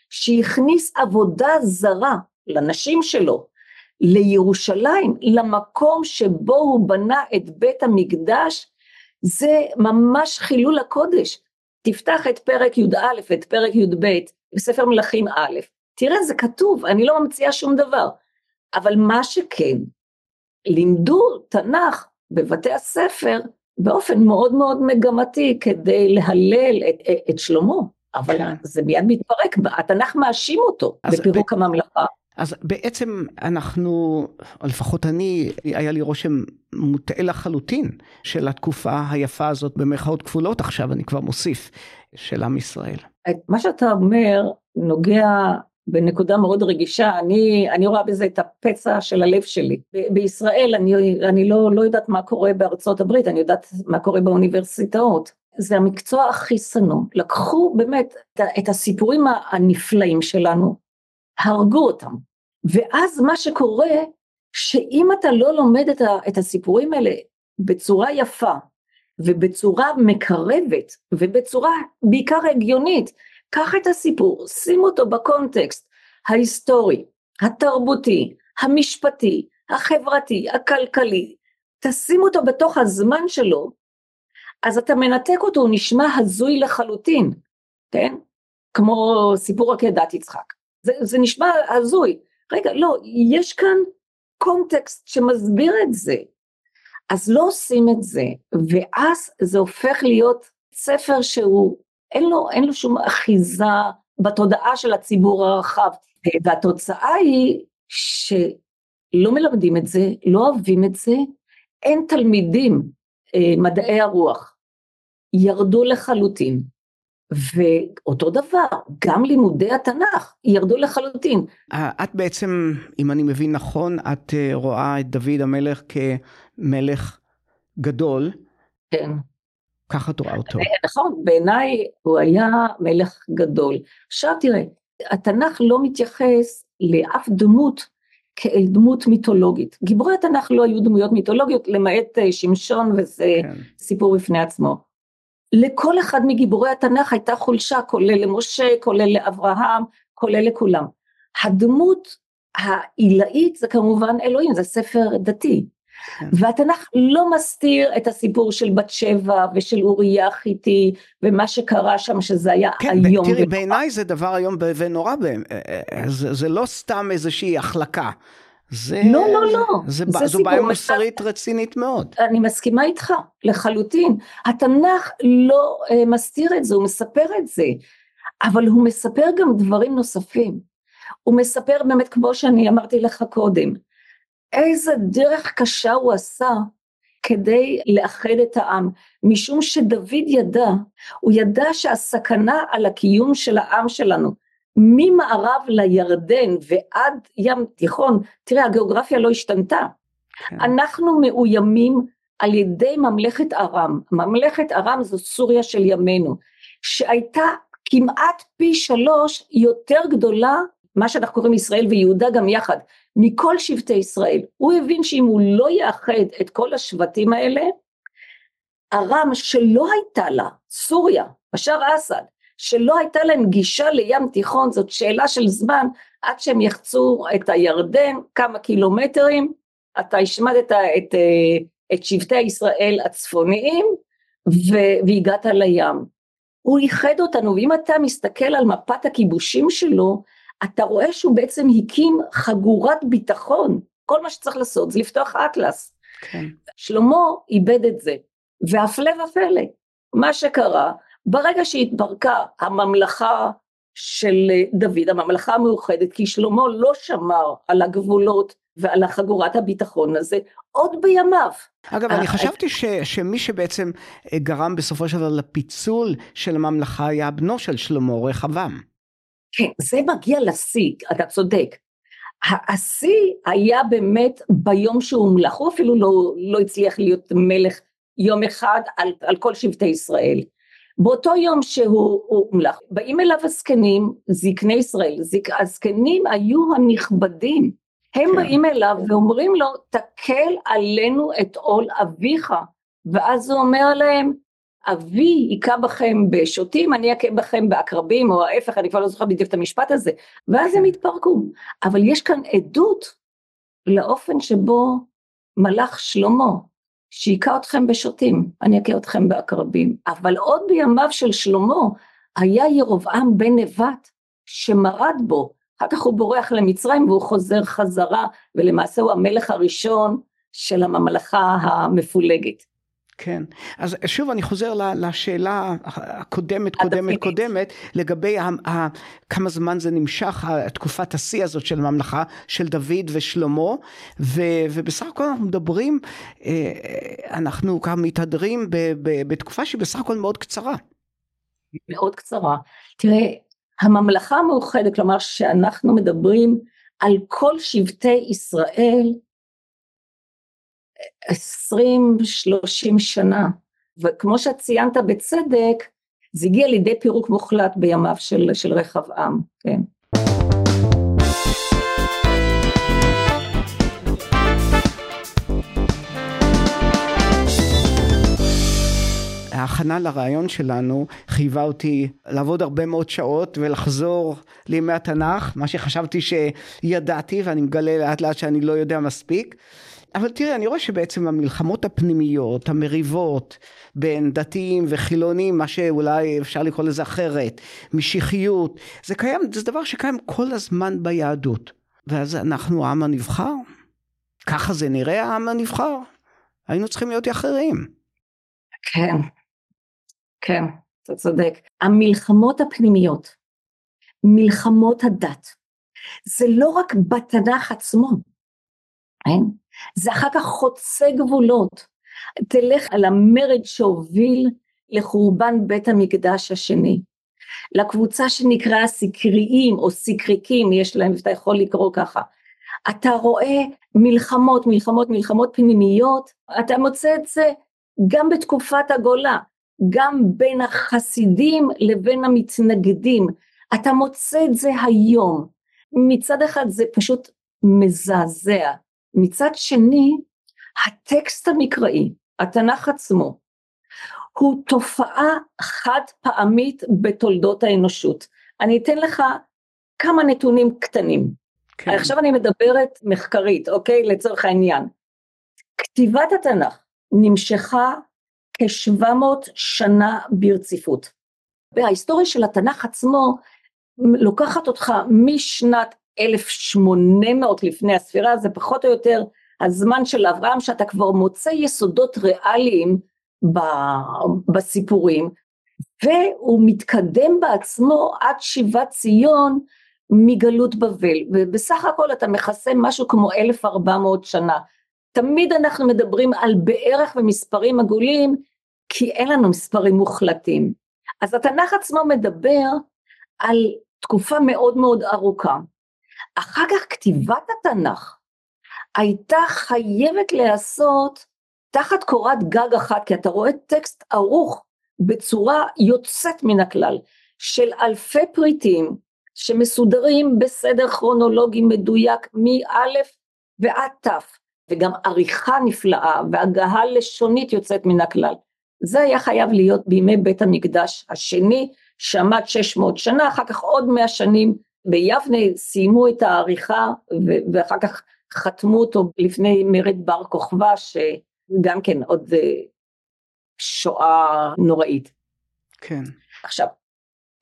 שהכניס עבודה זרה לנשים שלו, לירושלים, למקום שבו הוא בנה את בית המקדש, זה ממש חילול הקודש. תפתח את פרק י"א, את פרק י"ב, בספר מלכים א', תראה זה כתוב, אני לא ממציאה שום דבר. אבל מה שכן, לימדו תנ"ך בבתי הספר באופן מאוד מאוד מגמתי כדי להלל את, את שלמה, אבל כן. זה מיד מתפרק, התנ"ך מאשים אותו בפירוק ב... הממלכה. אז בעצם אנחנו, או לפחות אני, היה לי רושם מוטעה לחלוטין של התקופה היפה הזאת במרכאות כפולות עכשיו, אני כבר מוסיף, של עם ישראל. מה שאתה אומר נוגע בנקודה מאוד רגישה, אני, אני רואה בזה את הפצע של הלב שלי. ב- בישראל אני, אני לא, לא יודעת מה קורה בארצות הברית, אני יודעת מה קורה באוניברסיטאות. זה המקצוע הכי שנוא. לקחו באמת את, הסיפורים הנפלאים שלנו, הרגו אותם. ואז מה שקורה, שאם אתה לא לומד את, את הסיפורים האלה בצורה יפה, ובצורה מקרבת, ובצורה בעיקר הגיונית, קח את הסיפור, שים אותו בקונטקסט ההיסטורי, התרבותי, המשפטי, החברתי, הכלכלי, תשים אותו בתוך הזמן שלו, אז אתה מנתק אותו, הוא נשמע הזוי לחלוטין, כן? כמו סיפור עקדת יצחק. זה, זה נשמע הזוי. רגע, לא, יש כאן קונטקסט שמסביר את זה. אז לא עושים את זה, ואז זה הופך להיות ספר שהוא, אין לו, אין לו שום אחיזה בתודעה של הציבור הרחב, והתוצאה היא שלא מלמדים את זה, לא אוהבים את זה, אין תלמידים, אה, מדעי הרוח, ירדו לחלוטין. ואותו דבר, גם לימודי התנ"ך ירדו לחלוטין. את בעצם, אם אני מבין נכון, את אה, רואה את דוד המלך כמלך גדול. כן. ככה את רואה אותו. נכון, בעיניי הוא היה מלך גדול. עכשיו תראה, התנ"ך לא מתייחס לאף דמות כאל דמות מיתולוגית. גיבורי התנ"ך לא היו דמויות מיתולוגיות, למעט אה, שמשון וזה כן. סיפור בפני עצמו. לכל אחד מגיבורי התנ"ך הייתה חולשה, כולל למשה, כולל לאברהם, כולל לכולם. הדמות העילאית זה כמובן אלוהים, זה ספר דתי. כן. והתנ"ך לא מסתיר את הסיפור של בת שבע ושל אוריה החיתי ומה שקרה שם שזה היה כן, איום. תראי בעיניי זה דבר איום ונורא, אה, אה, זה, זה לא סתם איזושהי החלקה. זה, לא, לא, לא. זה, זה, זו בעיה מוסרית רצינית מאוד. אני מסכימה איתך, לחלוטין. התנ"ך לא uh, מסתיר את זה, הוא מספר את זה, אבל הוא מספר גם דברים נוספים. הוא מספר באמת, כמו שאני אמרתי לך קודם, איזה דרך קשה הוא עשה כדי לאחד את העם, משום שדוד ידע, הוא ידע שהסכנה על הקיום של העם שלנו, ממערב לירדן ועד ים תיכון, תראה הגיאוגרפיה לא השתנתה, כן. אנחנו מאוימים על ידי ממלכת ארם, ממלכת ארם זו סוריה של ימינו, שהייתה כמעט פי שלוש יותר גדולה, מה שאנחנו קוראים ישראל ויהודה גם יחד, מכל שבטי ישראל. הוא הבין שאם הוא לא יאחד את כל השבטים האלה, ארם שלא הייתה לה, סוריה, בשאר אסד, שלא הייתה להם גישה לים תיכון, זאת שאלה של זמן, עד שהם יחצו את הירדן כמה קילומטרים, אתה השמדת את, את שבטי ישראל הצפוניים והגעת לים. הוא איחד אותנו, ואם אתה מסתכל על מפת הכיבושים שלו, אתה רואה שהוא בעצם הקים חגורת ביטחון, כל מה שצריך לעשות זה לפתוח אטלס. כן. שלמה איבד את זה, והפלא ופלא, מה שקרה ברגע שהתברקה הממלכה של דוד, הממלכה המאוחדת, כי שלמה לא שמר על הגבולות ועל החגורת הביטחון הזה עוד בימיו. אגב, אני חשבתי ש, שמי שבעצם גרם בסופו של דבר לפיצול של הממלכה היה בנו של שלמה, רחבעם. כן, זה מגיע לשיא, אתה צודק. השיא היה באמת ביום שהוא הומלך, הוא אפילו לא, לא הצליח להיות מלך יום אחד על, על כל שבטי ישראל. באותו יום שהוא הומלך, באים אליו הזקנים, זקני ישראל, זק, הזקנים היו הנכבדים, הם כן. באים אליו ואומרים לו, תקל עלינו את עול אביך, ואז הוא אומר להם, אבי היכה בכם בשוטים, אני אכה בכם בעקרבים, או ההפך, אני כבר לא זוכר בדיוק את המשפט הזה, ואז הם התפרקו. אבל יש כאן עדות לאופן שבו מלאך שלמה שהיכה אתכם בשוטים, אני אכה אתכם בעקרבים. אבל עוד בימיו של שלמה היה ירבעם בן נבט שמרד בו, אחר כך הוא בורח למצרים והוא חוזר חזרה, ולמעשה הוא המלך הראשון של הממלכה המפולגת. כן, אז שוב אני חוזר לשאלה הקודמת, קודמת, קודמת, לגבי ה, ה, כמה זמן זה נמשך, תקופת השיא הזאת של הממלכה של דוד ושלמה, ו, ובסך הכל אנחנו מדברים, אה, אנחנו ככה מתהדרים ב, ב, בתקופה שהיא בסך הכל מאוד קצרה. מאוד קצרה. תראה, הממלכה המאוחדת, כלומר שאנחנו מדברים על כל שבטי ישראל, עשרים, שלושים שנה, וכמו שאת ציינת בצדק, זה הגיע לידי פירוק מוחלט בימיו של, של רחבעם, כן. ההכנה לרעיון שלנו חייבה אותי לעבוד הרבה מאוד שעות ולחזור לימי התנ"ך, מה שחשבתי שידעתי ואני מגלה לאט לאט שאני לא יודע מספיק. אבל תראי, אני רואה שבעצם המלחמות הפנימיות, המריבות בין דתיים וחילונים, מה שאולי אפשר לקרוא לזה אחרת, משיחיות, זה קיים, זה דבר שקיים כל הזמן ביהדות. ואז אנחנו העם הנבחר? ככה זה נראה העם הנבחר? היינו צריכים להיות אחרים. כן, כן, אתה צודק. המלחמות הפנימיות, מלחמות הדת, זה לא רק בתנ"ך עצמו, כן? זה אחר כך חוצה גבולות. תלך על המרד שהוביל לחורבן בית המקדש השני. לקבוצה שנקרא הסקריים או סקריקים, יש להם, אתה יכול לקרוא ככה. אתה רואה מלחמות, מלחמות, מלחמות פנימיות, אתה מוצא את זה גם בתקופת הגולה, גם בין החסידים לבין המתנגדים, אתה מוצא את זה היום. מצד אחד זה פשוט מזעזע, מצד שני הטקסט המקראי, התנ"ך עצמו, הוא תופעה חד פעמית בתולדות האנושות. אני אתן לך כמה נתונים קטנים. כן. עכשיו אני מדברת מחקרית, אוקיי? לצורך העניין. כתיבת התנ"ך נמשכה כ-700 שנה ברציפות. וההיסטוריה של התנ"ך עצמו לוקחת אותך משנת 1800 לפני הספירה, זה פחות או יותר הזמן של אברהם שאתה כבר מוצא יסודות ריאליים בסיפורים, והוא מתקדם בעצמו עד שיבת ציון מגלות בבל, ובסך הכל אתה מכסה משהו כמו 1400 שנה. תמיד אנחנו מדברים על בערך ומספרים עגולים, כי אין לנו מספרים מוחלטים. אז התנ"ך עצמו מדבר על תקופה מאוד מאוד ארוכה. אחר כך כתיבת התנ"ך הייתה חייבת להיעשות תחת קורת גג אחת, כי אתה רואה טקסט ערוך בצורה יוצאת מן הכלל, של אלפי פריטים שמסודרים בסדר כרונולוגי מדויק מא' ועד ת', וגם עריכה נפלאה והגהה לשונית יוצאת מן הכלל. זה היה חייב להיות בימי בית המקדש השני, שעמד 600 שנה, אחר כך עוד 100 שנים ביבנה סיימו את העריכה ואחר כך חתמו אותו לפני מרד בר כוכבא שגם כן עוד אה, שואה נוראית. כן. עכשיו,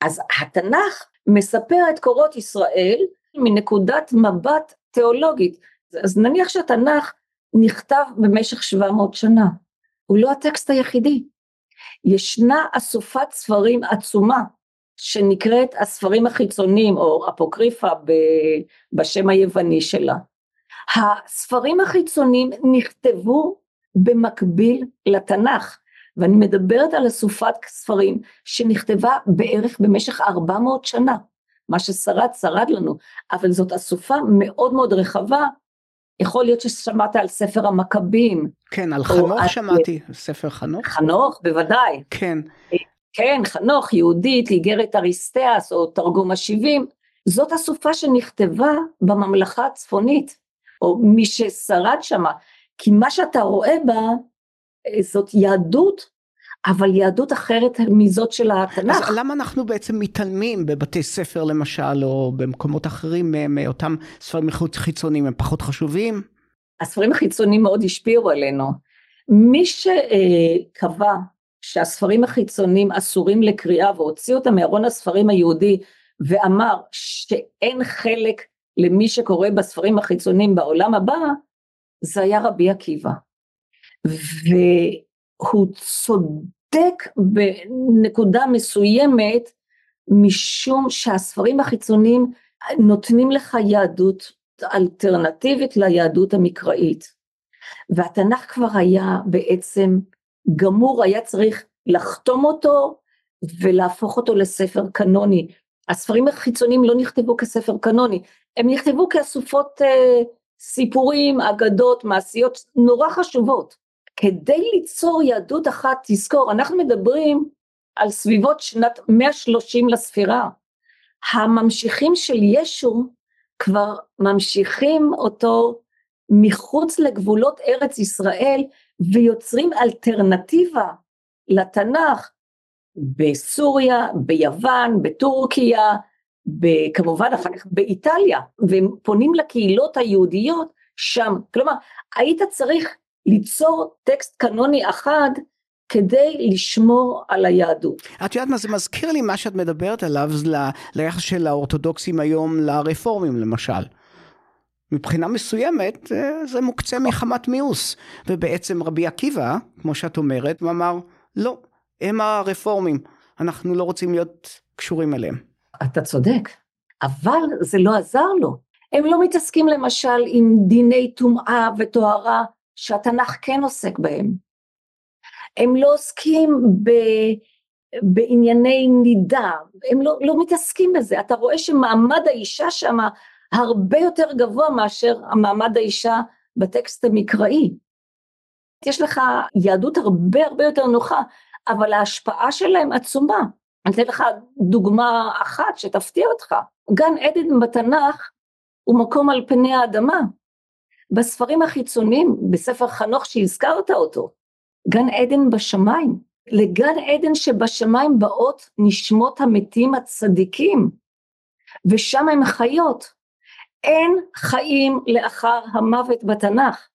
אז התנ"ך מספר את קורות ישראל מנקודת מבט תיאולוגית. אז נניח שהתנ"ך נכתב במשך 700 שנה, הוא לא הטקסט היחידי. ישנה אסופת ספרים עצומה שנקראת הספרים החיצוניים או אפוקריפה בשם היווני שלה. הספרים החיצוניים נכתבו במקביל לתנ"ך ואני מדברת על אסופת ספרים שנכתבה בערך במשך 400 שנה מה ששרד שרד לנו אבל זאת אסופה מאוד מאוד רחבה יכול להיות ששמעת על ספר המכבים. כן, על חנוך שמעתי. ספר חנוך. חנוך, בוודאי. כן. כן, חנוך, יהודית, איגרת אריסטיאס או תרגום השבעים, זאת אסופה שנכתבה בממלכה הצפונית, או מי ששרד שמה, כי מה שאתה רואה בה אה, זאת יהדות, אבל יהדות אחרת מזאת של התנ"ך. אז למה אנחנו בעצם מתעלמים בבתי ספר למשל, או במקומות אחרים מאותם ספרים חיצוניים, הם פחות חשובים? הספרים החיצוניים מאוד השפיעו עלינו. מי שקבע שהספרים החיצוניים אסורים לקריאה והוציא אותם מארון הספרים היהודי ואמר שאין חלק למי שקורא בספרים החיצוניים בעולם הבא, זה היה רבי עקיבא. והוא צודק בנקודה מסוימת משום שהספרים החיצוניים נותנים לך יהדות אלטרנטיבית ליהדות המקראית. והתנ"ך כבר היה בעצם גמור, היה צריך לחתום אותו ולהפוך אותו לספר קנוני. הספרים החיצוניים לא נכתבו כספר קנוני, הם נכתבו כאסופות אה, סיפורים, אגדות, מעשיות נורא חשובות. כדי ליצור יהדות אחת, תזכור, אנחנו מדברים על סביבות שנת 130 לספירה. הממשיכים של ישו כבר ממשיכים אותו מחוץ לגבולות ארץ ישראל ויוצרים אלטרנטיבה לתנ"ך בסוריה, ביוון, בטורקיה, כמובן אחר כך באיטליה, והם פונים לקהילות היהודיות שם. כלומר, היית צריך ליצור טקסט קנוני אחד כדי לשמור על היהדות. את יודעת מה זה מזכיר לי מה שאת מדברת עליו ליחס של האורתודוקסים היום לרפורמים למשל. מבחינה מסוימת אה, זה מוקצה מחמת מיאוס. ובעצם רבי עקיבא כמו שאת אומרת הוא אמר לא הם הרפורמים אנחנו לא רוצים להיות קשורים אליהם. אתה צודק אבל זה לא עזר לו. הם לא מתעסקים למשל עם דיני טומאה וטהרה שהתנ"ך כן עוסק בהם. הם לא עוסקים ב, בענייני נידה, הם לא, לא מתעסקים בזה, אתה רואה שמעמד האישה שם הרבה יותר גבוה מאשר המעמד האישה בטקסט המקראי. יש לך יהדות הרבה הרבה יותר נוחה, אבל ההשפעה שלהם עצומה. אני אתן לך דוגמה אחת שתפתיע אותך. גן עדן בתנ"ך הוא מקום על פני האדמה. בספרים החיצוניים, בספר חנוך שהזכרת אותו, גן עדן בשמיים. לגן עדן שבשמיים באות נשמות המתים הצדיקים, ושם הם חיות. אין חיים לאחר המוות בתנ"ך.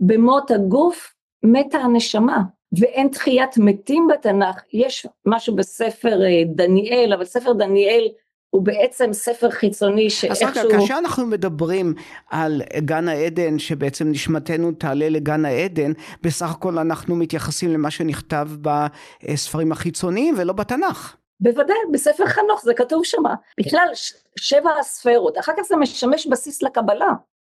במות הגוף מתה הנשמה, ואין תחיית מתים בתנ"ך. יש משהו בספר אה, דניאל, אבל ספר דניאל הוא בעצם ספר חיצוני שאיכשהו... אז רגע, כאשר אנחנו מדברים על גן העדן, שבעצם נשמתנו תעלה לגן העדן, בסך הכל אנחנו מתייחסים למה שנכתב בספרים החיצוניים ולא בתנ"ך. בוודאי, בספר חנוך זה כתוב שמה. בכלל, שבע הספרות, אחר כך זה משמש בסיס לקבלה.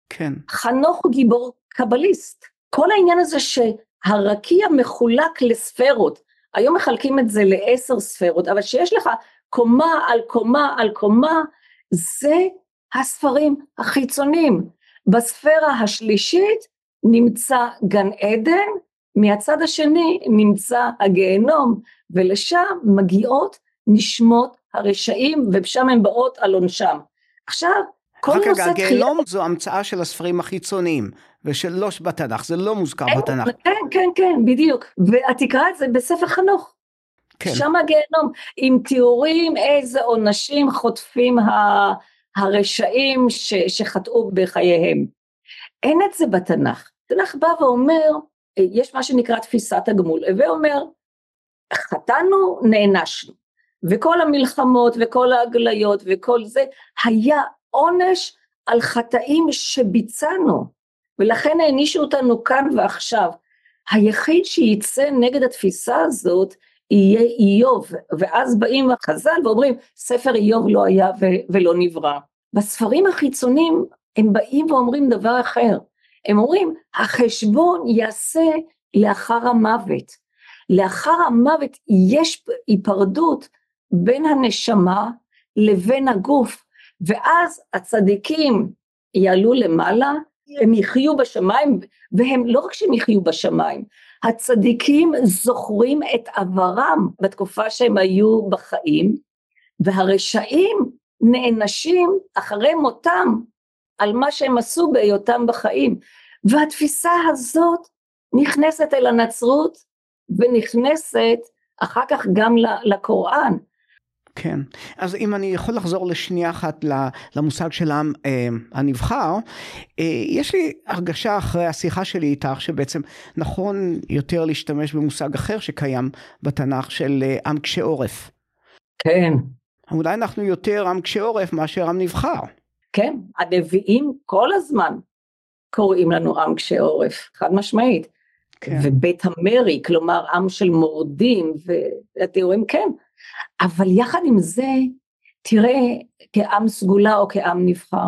כן. חנוך הוא גיבור קבליסט. כל העניין הזה שהרקיע מחולק לספרות, היום מחלקים את זה לעשר ספרות, אבל שיש לך קומה על קומה על קומה, זה הספרים החיצוניים. בספירה השלישית נמצא גן עדן, מהצד השני נמצא הגיהנום, ולשם מגיעות נשמות הרשעים, ושם הן באות על עונשם. עכשיו, כל נושא תחייה... רק רגע, הגיהנום זו המצאה של הספרים החיצוניים, ושלא בתנ"ך, זה לא מוזכר בתנ"ך. כן, כן, כן, בדיוק. ואת תקרא את זה בספר חנוך. כן. שם הגיהנום, עם תיאורים איזה עונשים חוטפים ה, הרשעים ש, שחטאו בחייהם. אין את זה בתנ"ך. התנ"ך בא ואומר, יש מה שנקרא תפיסת הגמול, ואומר, חטאנו, נענשנו. וכל המלחמות וכל ההגליות וכל זה, היה עונש על חטאים שביצענו, ולכן הענישו אותנו כאן ועכשיו. היחיד שייצא נגד התפיסה הזאת יהיה איוב, ואז באים החז"ל ואומרים ספר איוב לא היה ו- ולא נברא. בספרים החיצונים הם באים ואומרים דבר אחר, הם אומרים החשבון ייעשה לאחר המוות, לאחר המוות יש היפרדות בין הנשמה לבין הגוף, ואז הצדיקים יעלו למעלה, הם יחיו בשמיים, והם לא רק שהם יחיו בשמיים, הצדיקים זוכרים את עברם בתקופה שהם היו בחיים, והרשעים נענשים אחרי מותם על מה שהם עשו בהיותם בחיים. והתפיסה הזאת נכנסת אל הנצרות ונכנסת אחר כך גם לקוראן. כן, אז אם אני יכול לחזור לשנייה אחת למושג של העם אה, הנבחר, אה, יש לי הרגשה אחרי השיחה שלי איתך שבעצם נכון יותר להשתמש במושג אחר שקיים בתנ"ך של אה, עם קשה עורף. כן. אולי אנחנו יותר עם קשה עורף מאשר עם נבחר. כן, הנביאים כל הזמן קוראים לנו עם קשה עורף, חד משמעית. כן. ובית המרי, כלומר עם של מורדים, והתיאורים כן. אבל יחד עם זה, תראה, כעם סגולה או כעם נבחר.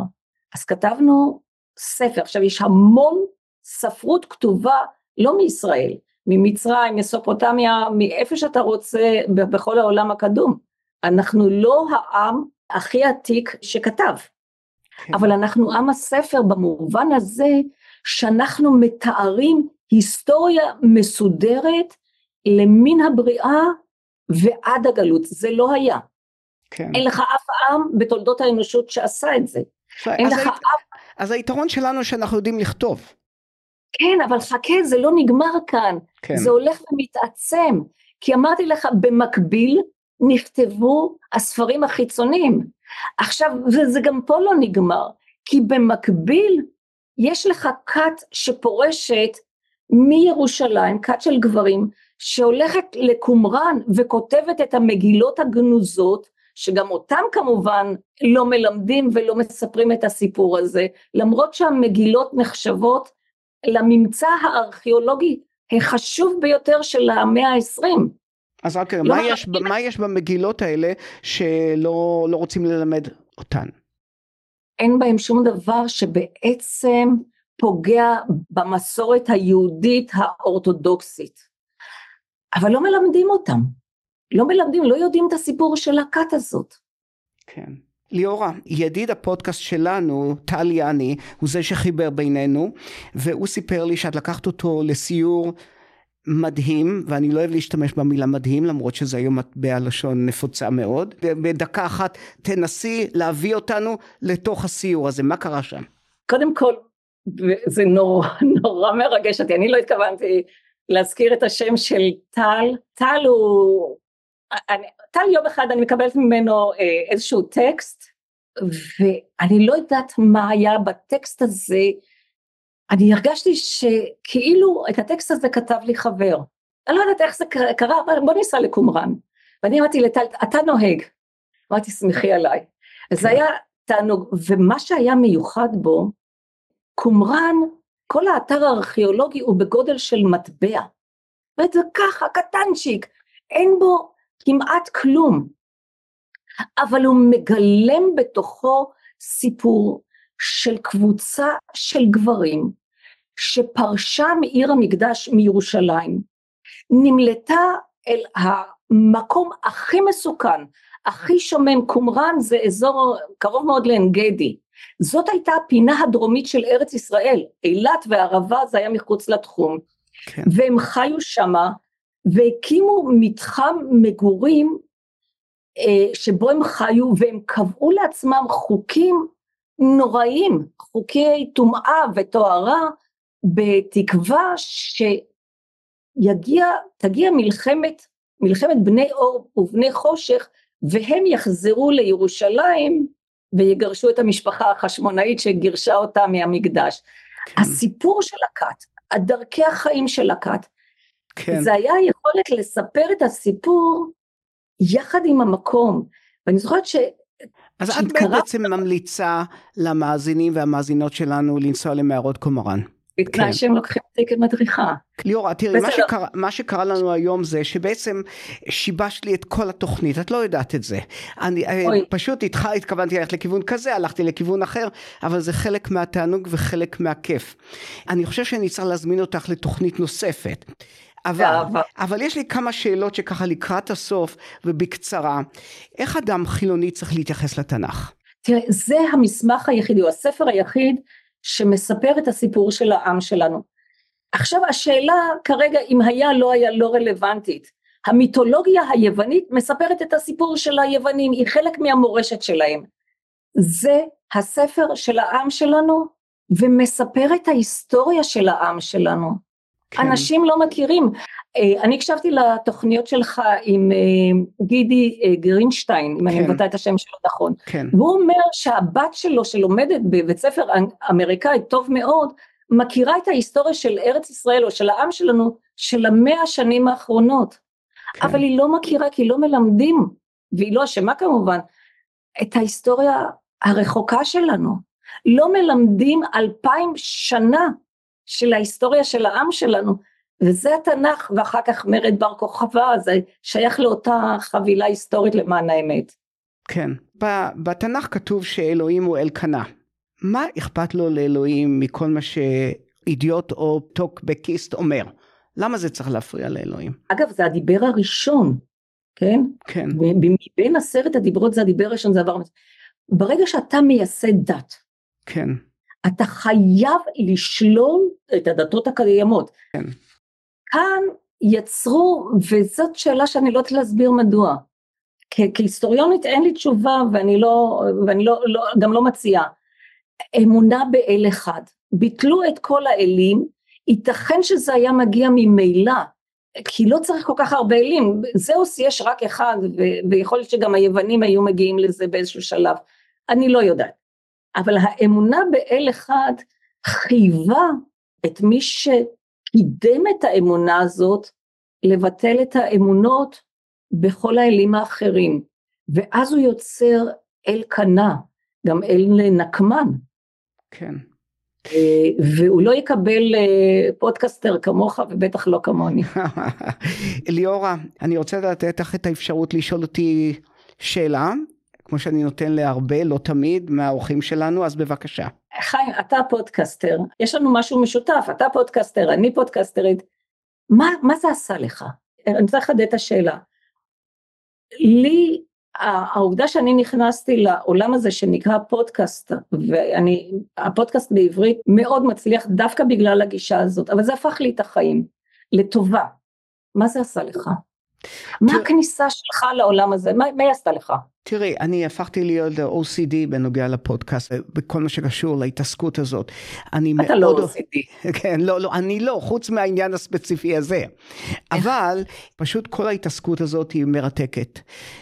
אז כתבנו ספר, עכשיו יש המון ספרות כתובה, לא מישראל, ממצרים, מסופוטמיה, מאיפה שאתה רוצה בכל העולם הקדום. אנחנו לא העם הכי עתיק שכתב, כן. אבל אנחנו עם הספר במובן הזה שאנחנו מתארים היסטוריה מסודרת למין הבריאה ועד הגלות, זה לא היה. כן. אין לך אף עם בתולדות האנושות שעשה את זה. אין לך אף... אז היתרון שלנו שאנחנו יודעים לכתוב. כן, אבל חכה, זה לא נגמר כאן. כן. זה הולך ומתעצם. כי אמרתי לך, במקביל נכתבו הספרים החיצוניים. עכשיו, וזה גם פה לא נגמר, כי במקביל יש לך כת שפורשת מירושלים, כת של גברים, שהולכת לקומראן וכותבת את המגילות הגנוזות, שגם אותם כמובן לא מלמדים ולא מספרים את הסיפור הזה, למרות שהמגילות נחשבות לממצא הארכיאולוגי החשוב ביותר של המאה העשרים. אז רק לא מה, יש, מה יש במגילות האלה שלא לא רוצים ללמד אותן? אין בהם שום דבר שבעצם פוגע במסורת היהודית האורתודוקסית. אבל לא מלמדים אותם. לא מלמדים, לא יודעים את הסיפור של הכת הזאת. כן. ליאורה, ידיד הפודקאסט שלנו, טל יאני, הוא זה שחיבר בינינו, והוא סיפר לי שאת לקחת אותו לסיור מדהים, ואני לא אוהב להשתמש במילה מדהים, למרות שזה היום מטבע לשון נפוצה מאוד. בדקה אחת תנסי להביא אותנו לתוך הסיור הזה, מה קרה שם? קודם כל, זה נורא, נורא מרגש אותי, אני לא התכוונתי להזכיר את השם של טל, טל הוא, אני, טל יום אחד אני מקבלת ממנו אה, איזשהו טקסט, ואני לא יודעת מה היה בטקסט הזה, אני הרגשתי שכאילו את הטקסט הזה כתב לי חבר. אני לא יודעת איך זה קרה, אבל בוא ניסע לקומראן. ואני אמרתי לטל, אתה נוהג. אמרתי, שמחי עליי. אז זה כן. היה תענוג, ומה שהיה מיוחד בו, קומראן, כל האתר הארכיאולוגי הוא בגודל של מטבע. וזה ככה, קטנצ'יק, אין בו כמעט כלום. אבל הוא מגלם בתוכו סיפור של קבוצה של גברים שפרשה מעיר המקדש מירושלים, נמלטה אל המקום הכי מסוכן, הכי שומם, קומראן זה אזור קרוב מאוד לעין גדי, זאת הייתה הפינה הדרומית של ארץ ישראל, אילת וערבה זה היה מחוץ לתחום, כן. והם חיו שמה והקימו מתחם מגורים אה, שבו הם חיו והם קבעו לעצמם חוקים נוראים, חוקי טומאה וטהרה, בתקווה שתגיע מלחמת, מלחמת בני אור ובני חושך והם יחזרו לירושלים ויגרשו את המשפחה החשמונאית שגירשה אותה מהמקדש. כן. הסיפור של הכת, הדרכי החיים של הכת, כן. זה היה יכולת לספר את הסיפור יחד עם המקום. ואני זוכרת ש... אז את בעצם ממליצה למאזינים והמאזינות שלנו לנסוע למערות קומראן. בתנאי כן. שהם לוקחים אותי כמדריכה. ליאורה, תראי, מה שקרה, מה שקרה לנו היום זה שבעצם שיבשת לי את כל התוכנית, את לא יודעת את זה. אני אה, אוי. פשוט איתך התכוונתי ללכת לכיוון כזה, הלכתי לכיוון אחר, אבל זה חלק מהתענוג וחלק מהכיף. אני חושב שאני צריך להזמין אותך לתוכנית נוספת. אבל, אבל יש לי כמה שאלות שככה לקראת הסוף ובקצרה. איך אדם חילוני צריך להתייחס לתנ"ך? תראה, זה המסמך היחידי, הוא הספר היחיד שמספר את הסיפור של העם שלנו. עכשיו השאלה כרגע אם היה לא היה לא רלוונטית. המיתולוגיה היוונית מספרת את הסיפור של היוונים, היא חלק מהמורשת שלהם. זה הספר של העם שלנו ומספר את ההיסטוריה של העם שלנו. כן. אנשים לא מכירים. אה, אני הקשבתי לתוכניות שלך עם אה, גידי אה, גרינשטיין, אם כן. אני מבטא את השם שלו נכון, כן. והוא אומר שהבת שלו שלומדת בבית ספר אמריקאי טוב מאוד, מכירה את ההיסטוריה של ארץ ישראל או של העם שלנו של המאה השנים האחרונות, כן. אבל היא לא מכירה כי לא מלמדים, והיא לא אשמה כמובן, את ההיסטוריה הרחוקה שלנו. לא מלמדים אלפיים שנה של ההיסטוריה של העם שלנו, וזה התנ"ך, ואחר כך מרד בר כוכבא, זה שייך לאותה חבילה היסטורית למען האמת. כן, בתנ"ך כתוב שאלוהים הוא אלקנה. מה אכפת לו לאלוהים מכל מה שאידיוט או טוקבקיסט אומר? למה זה צריך להפריע לאלוהים? אגב, זה הדיבר הראשון, כן? כן. מבין עשרת הדיברות זה הדיבר הראשון, זה עבר... ברגע שאתה מייסד דת, כן. אתה חייב לשלול את הדתות הקיימות. כן. כאן יצרו, וזאת שאלה שאני לא יודעת להסביר מדוע. כהיסטוריונית אין לי תשובה ואני לא, ואני לא, לא, גם לא מציעה. אמונה באל אחד. ביטלו את כל האלים, ייתכן שזה היה מגיע ממילא, כי לא צריך כל כך הרבה אלים, זהוס יש רק אחד, ו- ויכול להיות שגם היוונים היו מגיעים לזה באיזשהו שלב, אני לא יודעת. אבל האמונה באל אחד חייבה את מי שקידם את האמונה הזאת לבטל את האמונות בכל האלים האחרים, ואז הוא יוצר אל קנא, גם אל נקמן. כן. אה, והוא לא יקבל אה, פודקסטר כמוך ובטח לא כמוני. ליאורה, אני רוצה לתת לך את האפשרות לשאול אותי שאלה, כמו שאני נותן להרבה, לא תמיד, מהאורחים שלנו, אז בבקשה. חיים, אתה פודקסטר, יש לנו משהו משותף, אתה פודקסטר, אני פודקסטרית, מה, מה זה עשה לך? אני רוצה לחדד את השאלה. לי העובדה שאני נכנסתי לעולם הזה שנקרא פודקאסט, ואני, הפודקאסט בעברית מאוד מצליח דווקא בגלל הגישה הזאת, אבל זה הפך לי את החיים, לטובה. מה זה עשה לך? מה הכניסה שלך לעולם הזה? מה, מה היא עשתה לך? תראי, אני הפכתי להיות OCD בנוגע לפודקאסט, בכל מה שקשור להתעסקות הזאת. אני אתה לא מאוד... לא OCD. כן, לא, לא, אני לא, חוץ מהעניין הספציפי הזה. אבל פשוט כל ההתעסקות הזאת היא מרתקת.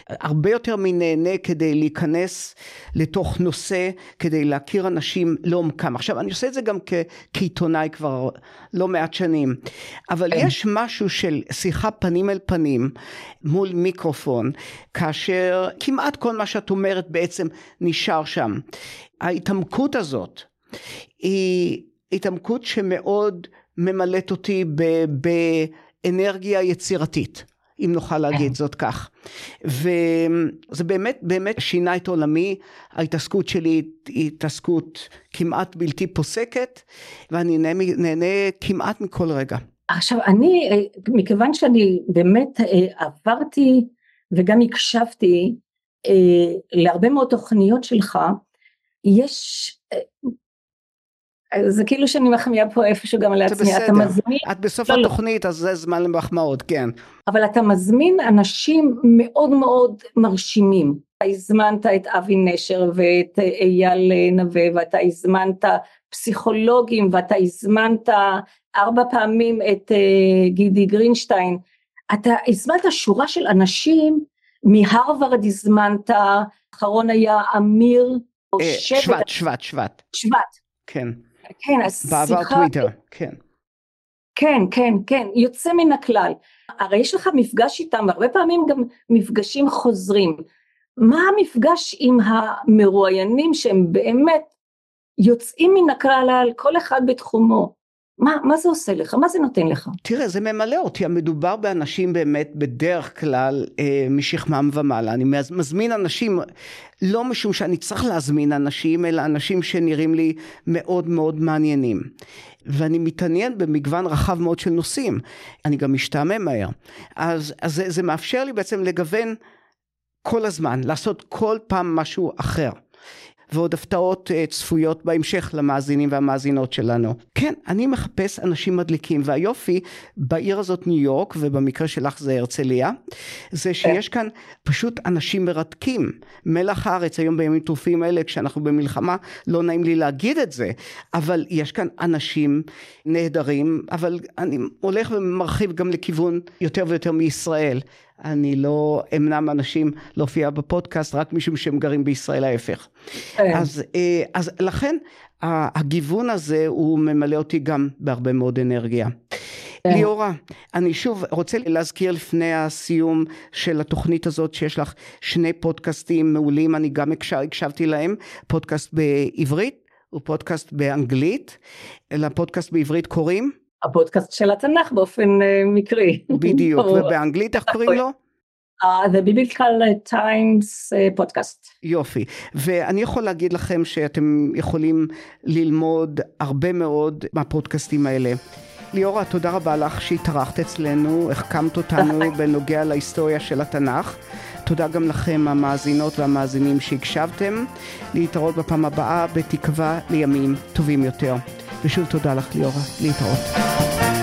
הרבה יותר מנהנה כדי להיכנס לתוך נושא, כדי להכיר אנשים לעומקם. עכשיו, אני עושה את זה גם כ- כעיתונאי כבר לא מעט שנים, אבל כן. יש משהו של שיחה פנים אל פנים מול מיקרופון, כאשר כמעט... כמעט כל מה שאת אומרת בעצם נשאר שם. ההתעמקות הזאת היא התעמקות שמאוד ממלאת אותי באנרגיה יצירתית. אם נוכל להגיד זאת כך. וזה באמת באמת שינה את עולמי, ההתעסקות שלי היא התעסקות כמעט בלתי פוסקת, ואני נהנה, נהנה כמעט מכל רגע. עכשיו אני, מכיוון שאני באמת אה, עברתי וגם הקשבתי אה, להרבה מאוד תוכניות שלך, יש, אה, זה כאילו שאני מחמיאה פה איפשהו גם לעצמי, אתה מזמין, את בסוף לא, לא. התוכנית לא. אז זה זמן למחמאות, כן. אבל אתה מזמין אנשים מאוד מאוד מרשימים, אתה הזמנת את אבי נשר ואת אייל נווה ואתה הזמנת פסיכולוגים ואתה הזמנת ארבע פעמים את אה, גידי גרינשטיין, אתה הזמנת שורה של אנשים מהרווארד הזמנת, האחרון היה אמיר אה, שבט, שבט, שבט. שבט. כן. כן, אז בעבר טוויטר, כן. כן, כן, כן, יוצא מן הכלל. הרי יש לך מפגש איתם, והרבה פעמים גם מפגשים חוזרים. מה המפגש עם המרואיינים שהם באמת יוצאים מן הכלל על כל אחד בתחומו? מה, מה זה עושה לך? מה זה נותן לך? תראה, זה ממלא אותי. המדובר באנשים באמת בדרך כלל אה, משכמם ומעלה. אני מזמין אנשים, לא משום שאני צריך להזמין אנשים, אלא אנשים שנראים לי מאוד מאוד מעניינים. ואני מתעניין במגוון רחב מאוד של נושאים. אני גם משתעמם מהר. אז, אז זה, זה מאפשר לי בעצם לגוון כל הזמן, לעשות כל פעם משהו אחר. ועוד הפתעות אה, צפויות בהמשך למאזינים והמאזינות שלנו. כן, אני מחפש אנשים מדליקים, והיופי בעיר הזאת ניו יורק, ובמקרה שלך זה הרצליה, זה שיש כאן פשוט אנשים מרתקים. מלח הארץ היום בימים טרופים אלה, כשאנחנו במלחמה, לא נעים לי להגיד את זה, אבל יש כאן אנשים נהדרים, אבל אני הולך ומרחיב גם לכיוון יותר ויותר מישראל. אני לא אמנע מאנשים להופיע בפודקאסט רק משום שהם גרים בישראל ההפך. כן. אז, אה, אז לכן הגיוון הזה הוא ממלא אותי גם בהרבה מאוד אנרגיה. כן. ליאורה, אני שוב רוצה להזכיר לפני הסיום של התוכנית הזאת שיש לך שני פודקאסטים מעולים, אני גם הקשבתי להם, פודקאסט בעברית ופודקאסט באנגלית. לפודקאסט בעברית קוראים? הפודקאסט של התנ"ך באופן uh, מקרי. בדיוק, ובאנגלית איך קוראים לו? Uh, the Biblical Times uh, podcast. יופי, ואני יכול להגיד לכם שאתם יכולים ללמוד הרבה מאוד מהפודקאסטים האלה. ליאורה, תודה רבה לך שהתארחת אצלנו, החכמת אותנו בנוגע להיסטוריה של התנ"ך. תודה גם לכם המאזינות והמאזינים שהקשבתם. להתראות בפעם הבאה, בתקווה לימים טובים יותר. ושוב תודה לך ליאורה, להתראות.